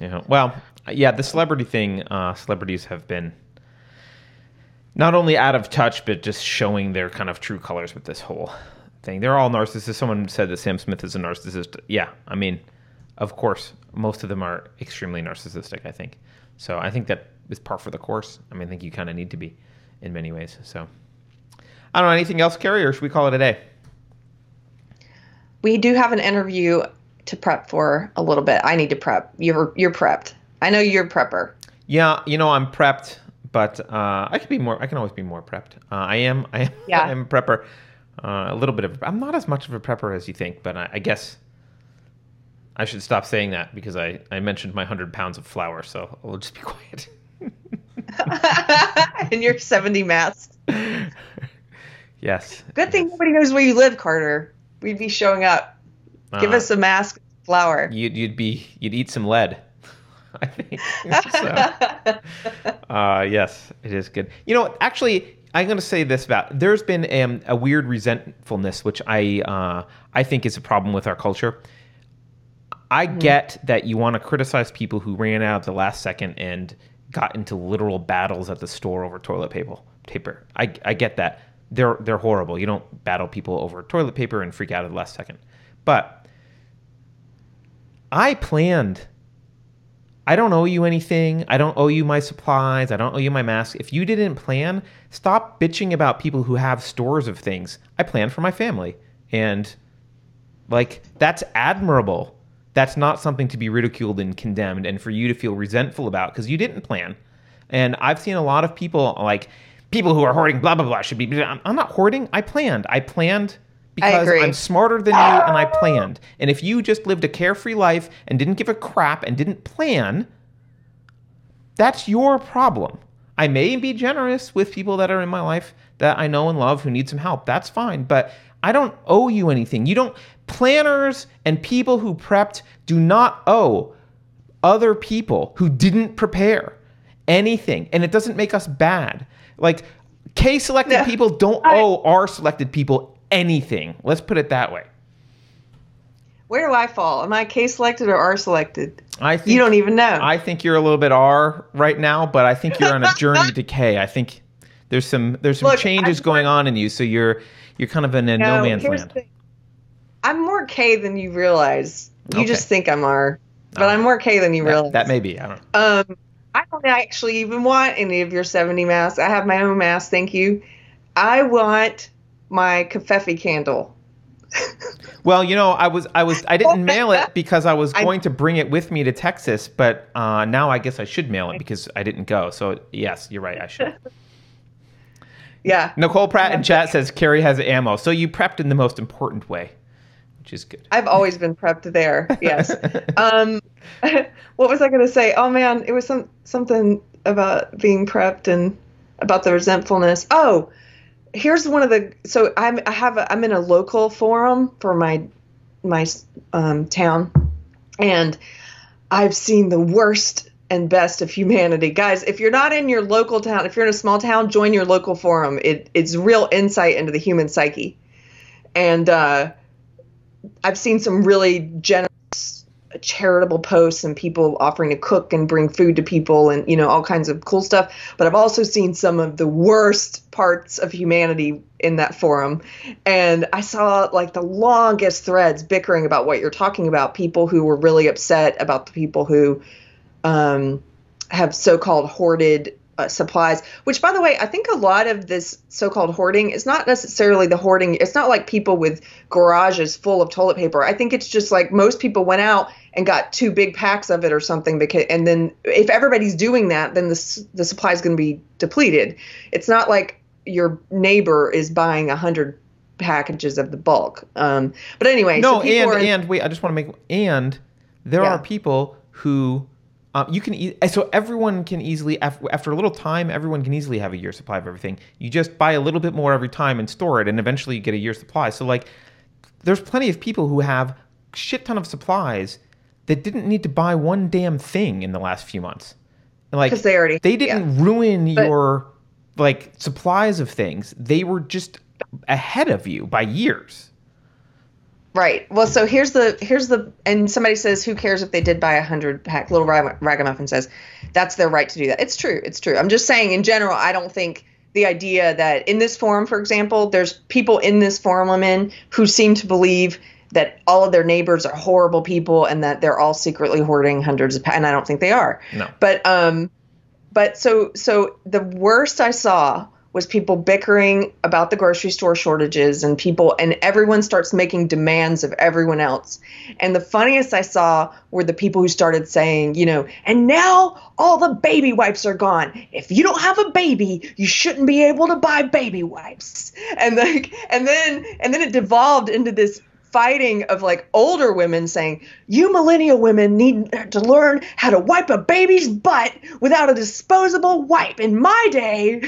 Yeah. Well, yeah, the celebrity thing, uh, celebrities have been not only out of touch, but just showing their kind of true colors with this whole thing. They're all narcissists. Someone said that Sam Smith is a narcissist. Yeah. I mean, of course, most of them are extremely narcissistic, I think. So I think that is par for the course. I mean, I think you kind of need to be in many ways. So I don't know. Anything else, Carrie, or should we call it a day? We do have an interview to prep for a little bit. I need to prep. You're you're prepped. I know you're a prepper. Yeah, you know, I'm prepped, but uh, I could be more. I can always be more prepped. Uh, I am. I am. [laughs] Yeah. I am a prepper. Uh, a little bit of. I'm not as much of a prepper as you think, but I, I guess I should stop saying that because I I mentioned my hundred pounds of flour, so I'll just be [laughs] quiet. [laughs] and you're 70 masks. yes. Good thing nobody knows where you live, Carter. We'd be showing up. Give Uh, us a mask, flour. You'd you'd be you'd eat some lead. [laughs] I think. so. [laughs] Uh, yes, it is good. You know, actually, I'm going to say this about there's been um, a weird resentfulness, which I uh, I think is a problem with our culture. I get that you want to criticize people who ran out at the last second and got into literal battles at the store over toilet paper. Paper. I, I get that. They're they're horrible. You don't battle people over toilet paper and freak out at the last second. But I planned I don't owe you anything. I don't owe you my supplies. I don't owe you my mask. If you didn't plan, stop bitching about people who have stores of things. I planned for my family. And like that's admirable. That's not something to be ridiculed and condemned and for you to feel resentful about because you didn't plan. And I've seen a lot of people like people who are hoarding blah blah blah should be I'm, I'm not hoarding. I planned. I planned because. I'm smarter than you and I planned. And if you just lived a carefree life and didn't give a crap and didn't plan, that's your problem. I may be generous with people that are in my life that I know and love who need some help. That's fine, but I don't owe you anything. You don't planners and people who prepped do not owe other people who didn't prepare anything and it doesn't make us bad. Like K selected Yeah. people don't I- owe R selected people anything. Let's put it that way. Where do I fall? Am I K selected or R selected? I think You don't even know. I think you're a little bit R right now, but I think you're on a journey to K. I think there's some there's some Look, changes I'm- going on in you, so you're you're kind of in a no, man's land. the. I'm more K than you realize. You Okay. just think I'm R, but. I'm more K than you That, realize. that may be. I don't know. Um, I don't actually even want any of your 70 masks. I have my own mask, thank you. I want my Covfefe candle. [laughs] Well, you know, I was I was I didn't [laughs] mail it because I was I- going to bring it with me to Texas, but uh, now I guess I should mail it because I didn't go. So yes, you're right. I should. [laughs] Yeah, Nicole Pratt in chat says Carrie has ammo, so you prepped in the most important way, which is good. I've always been prepped there. Yes. [laughs] um, [laughs] what was I going to say? Oh man, it was some something about being prepped and about the resentfulness. Oh, here's one of the. So I'm I have a, I'm in a local forum for my my um, town, and I've seen the worst and best of humanity, guys. If you're not in your local town, if you're in a small town, join your local forum. It, it's real insight into the human psyche, and uh, I've seen some really generous charitable posts and people offering to cook and bring food to people and you know all kinds of cool stuff. But i've also seen some of the worst parts of humanity in that forum. And i saw like the longest threads bickering about what you're talking about. People who were really upset about the people who um, have so-called hoarded uh, supplies which by the way i think a lot of this so-called hoarding is not necessarily the hoarding. It's not like people with garages full of toilet paper. I think it's just like most people went out and got two big packs of it or something because and then if everybody's doing that then the, the supply is going to be depleted. It's not like your neighbor is buying a hundred packages of the bulk. Um, but anyway no so and are- and wait i just want to make and there Yeah. are people who um, you can e- so everyone can easily af- after a little time everyone can easily have a year supply of everything. You just buy a little bit more every time and store it and eventually you get a year supply. So like there's plenty of people who have shit ton of supplies that didn't need to buy one damn thing in the last few months. And, like they already- they didn't ruin But- your like supplies of things. They were just ahead of you by years Right. Well, so here's the here's the and somebody says, "Who cares if they did buy a hundred pack?" Little rag- ragamuffin says, "That's their right to do that." It's true. It's true. I'm just saying, in general, I don't think the idea that in this forum, for example, there's people in this forum I'm in who seem to believe that all of their neighbors are horrible people and that they're all secretly hoarding hundreds of packs, and I don't think they are. No. But um, but so so the worst I saw was people bickering about the grocery store shortages and people and everyone starts making demands of everyone else. And the funniest I saw were the people who started saying, you know, and now all the baby wipes are gone. If you don't have a baby, you shouldn't be able to buy baby wipes. And like and then and then it devolved into this fighting of like older women saying, You millennial women need to learn how to wipe a baby's butt without a disposable wipe. In my day,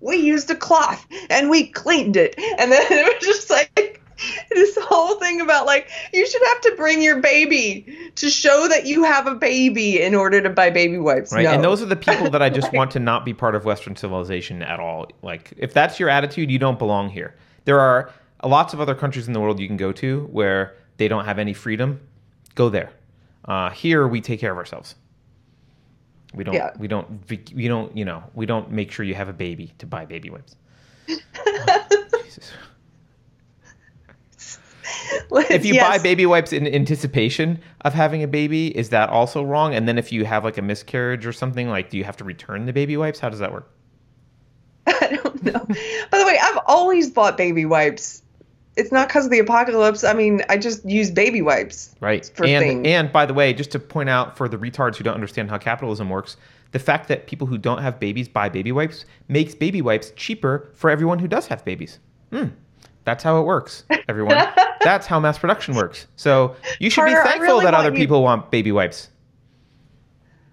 we used a cloth and we cleaned it. And then [laughs] it was just like this whole thing about like, you should have to bring your baby to show that you have a baby in order to buy baby wipes. right No. and those are the people that i just [laughs] want to not be part of western civilization at all like if that's your attitude you don't belong here there are lots of other countries in the world you can go to where they don't have any freedom go there uh, here we take care of ourselves we don't Yeah. we don't we don't you know we don't make sure you have a baby to buy baby wipes [laughs] Jesus. if you buy baby wipes in anticipation of having a baby, is that also wrong? And then if you have like a miscarriage or something, like do you have to return the baby wipes? How does that work? [laughs] I don't know. By the way, I've always bought baby wipes. It's not because of the apocalypse. I mean, I just use baby wipes. Right. For and things. and by the way, just to point out for the retards who don't understand how capitalism works, the fact that people who don't have babies buy baby wipes makes baby wipes cheaper for everyone who does have babies. Hmm. That's how it works, everyone. [laughs] That's how mass production works. So you should Carter, be thankful really that other you- people want baby wipes.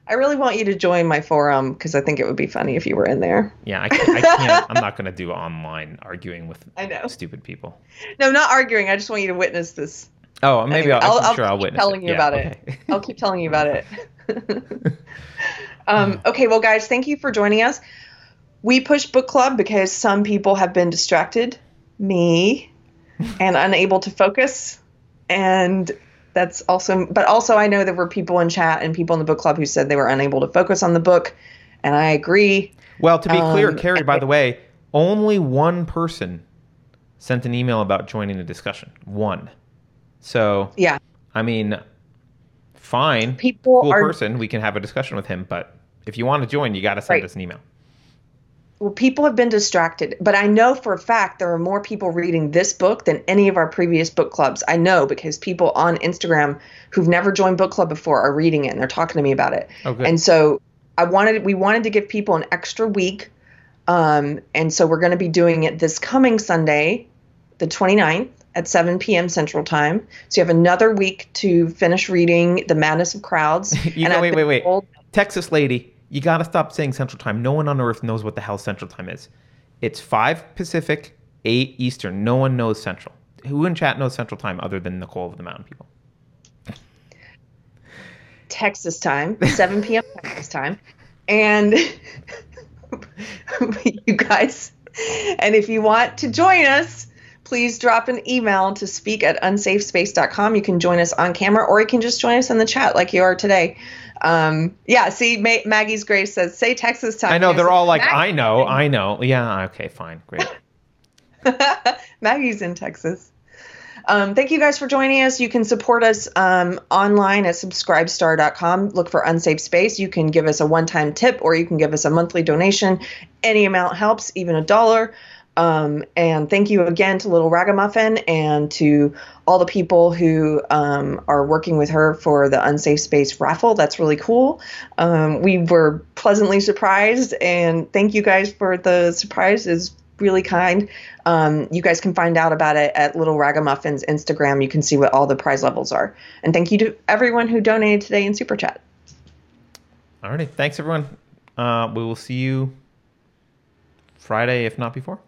I really want you to join my forum because I think it would be funny if you were in there. Yeah, I, can't- I can't. [laughs] I'm not going to do online arguing with I know. stupid people. No, not arguing. I just want you to witness this. Oh, maybe Anyway, I'll, I'll, I'm sure I'll I'll keep witness telling it. you Yeah, about okay. it. [laughs] I'll keep telling you about it. [laughs] um, okay, well, guys, thank you for joining us. We push book club because some people have been distracted, me, and unable to focus, and that's also. But also, I know there were people in chat and people in the book club who said they were unable to focus on the book, and I agree. Well, to be clear, Um, Carrie, by [laughs] the way, only one person sent an email about joining the discussion. One. So, Yeah, I mean, fine. People cool are- person. We can have a discussion with him. But if you want to join, you got to send Right. us an email. Well, people have been distracted, but I know for a fact there are more people reading this book than any of our previous book clubs. I know because people on Instagram who've never joined book club before are reading it and they're talking to me about it. Okay. And so I wanted we wanted to give people an extra week. Um, and so we're going to be doing it this coming Sunday, the 29th at 7 p.m. Central Time. So you have another week to finish reading The Madness of Crowds. [laughs] You And wait, wait, wait. told- Texas lady, you got to stop saying Central Time. No one on earth knows what the hell Central Time is. It's 5 Pacific, 8 Eastern. No one knows Central. Who in chat knows Central Time other than Nicole of the Mountain People? Texas time, 7 p.m. [laughs] Texas time. And [laughs] you guys, and if you want to join us, please drop an email to speak at unsafespace.com. You can join us on camera or you can just join us in the chat like you are today. Um, yeah, see, Ma- Maggie's Grace says, say Texas time. I know they're all like, I know, I know. Yeah, okay, fine, great. [laughs] [laughs] Maggie's in Texas. Um, thank you guys for joining us. You can support us um, online at subscribestar.com. Look for Unsafe Space. You can give us a one time tip or you can give us a monthly donation. Any amount helps, even a dollar. Um, and thank you again to Little Ragamuffin and to all the people who um, are working with her for the Unsafe Space raffle. That's really cool. Um, we were pleasantly surprised, and thank you guys for the surprise. is really kind. Um, you guys can find out about it at Little Ragamuffin's Instagram. You can see what all the prize levels are. And thank you to everyone who donated today in Super Chat. Alrighty, thanks everyone. Uh, we will see you Friday, if not before.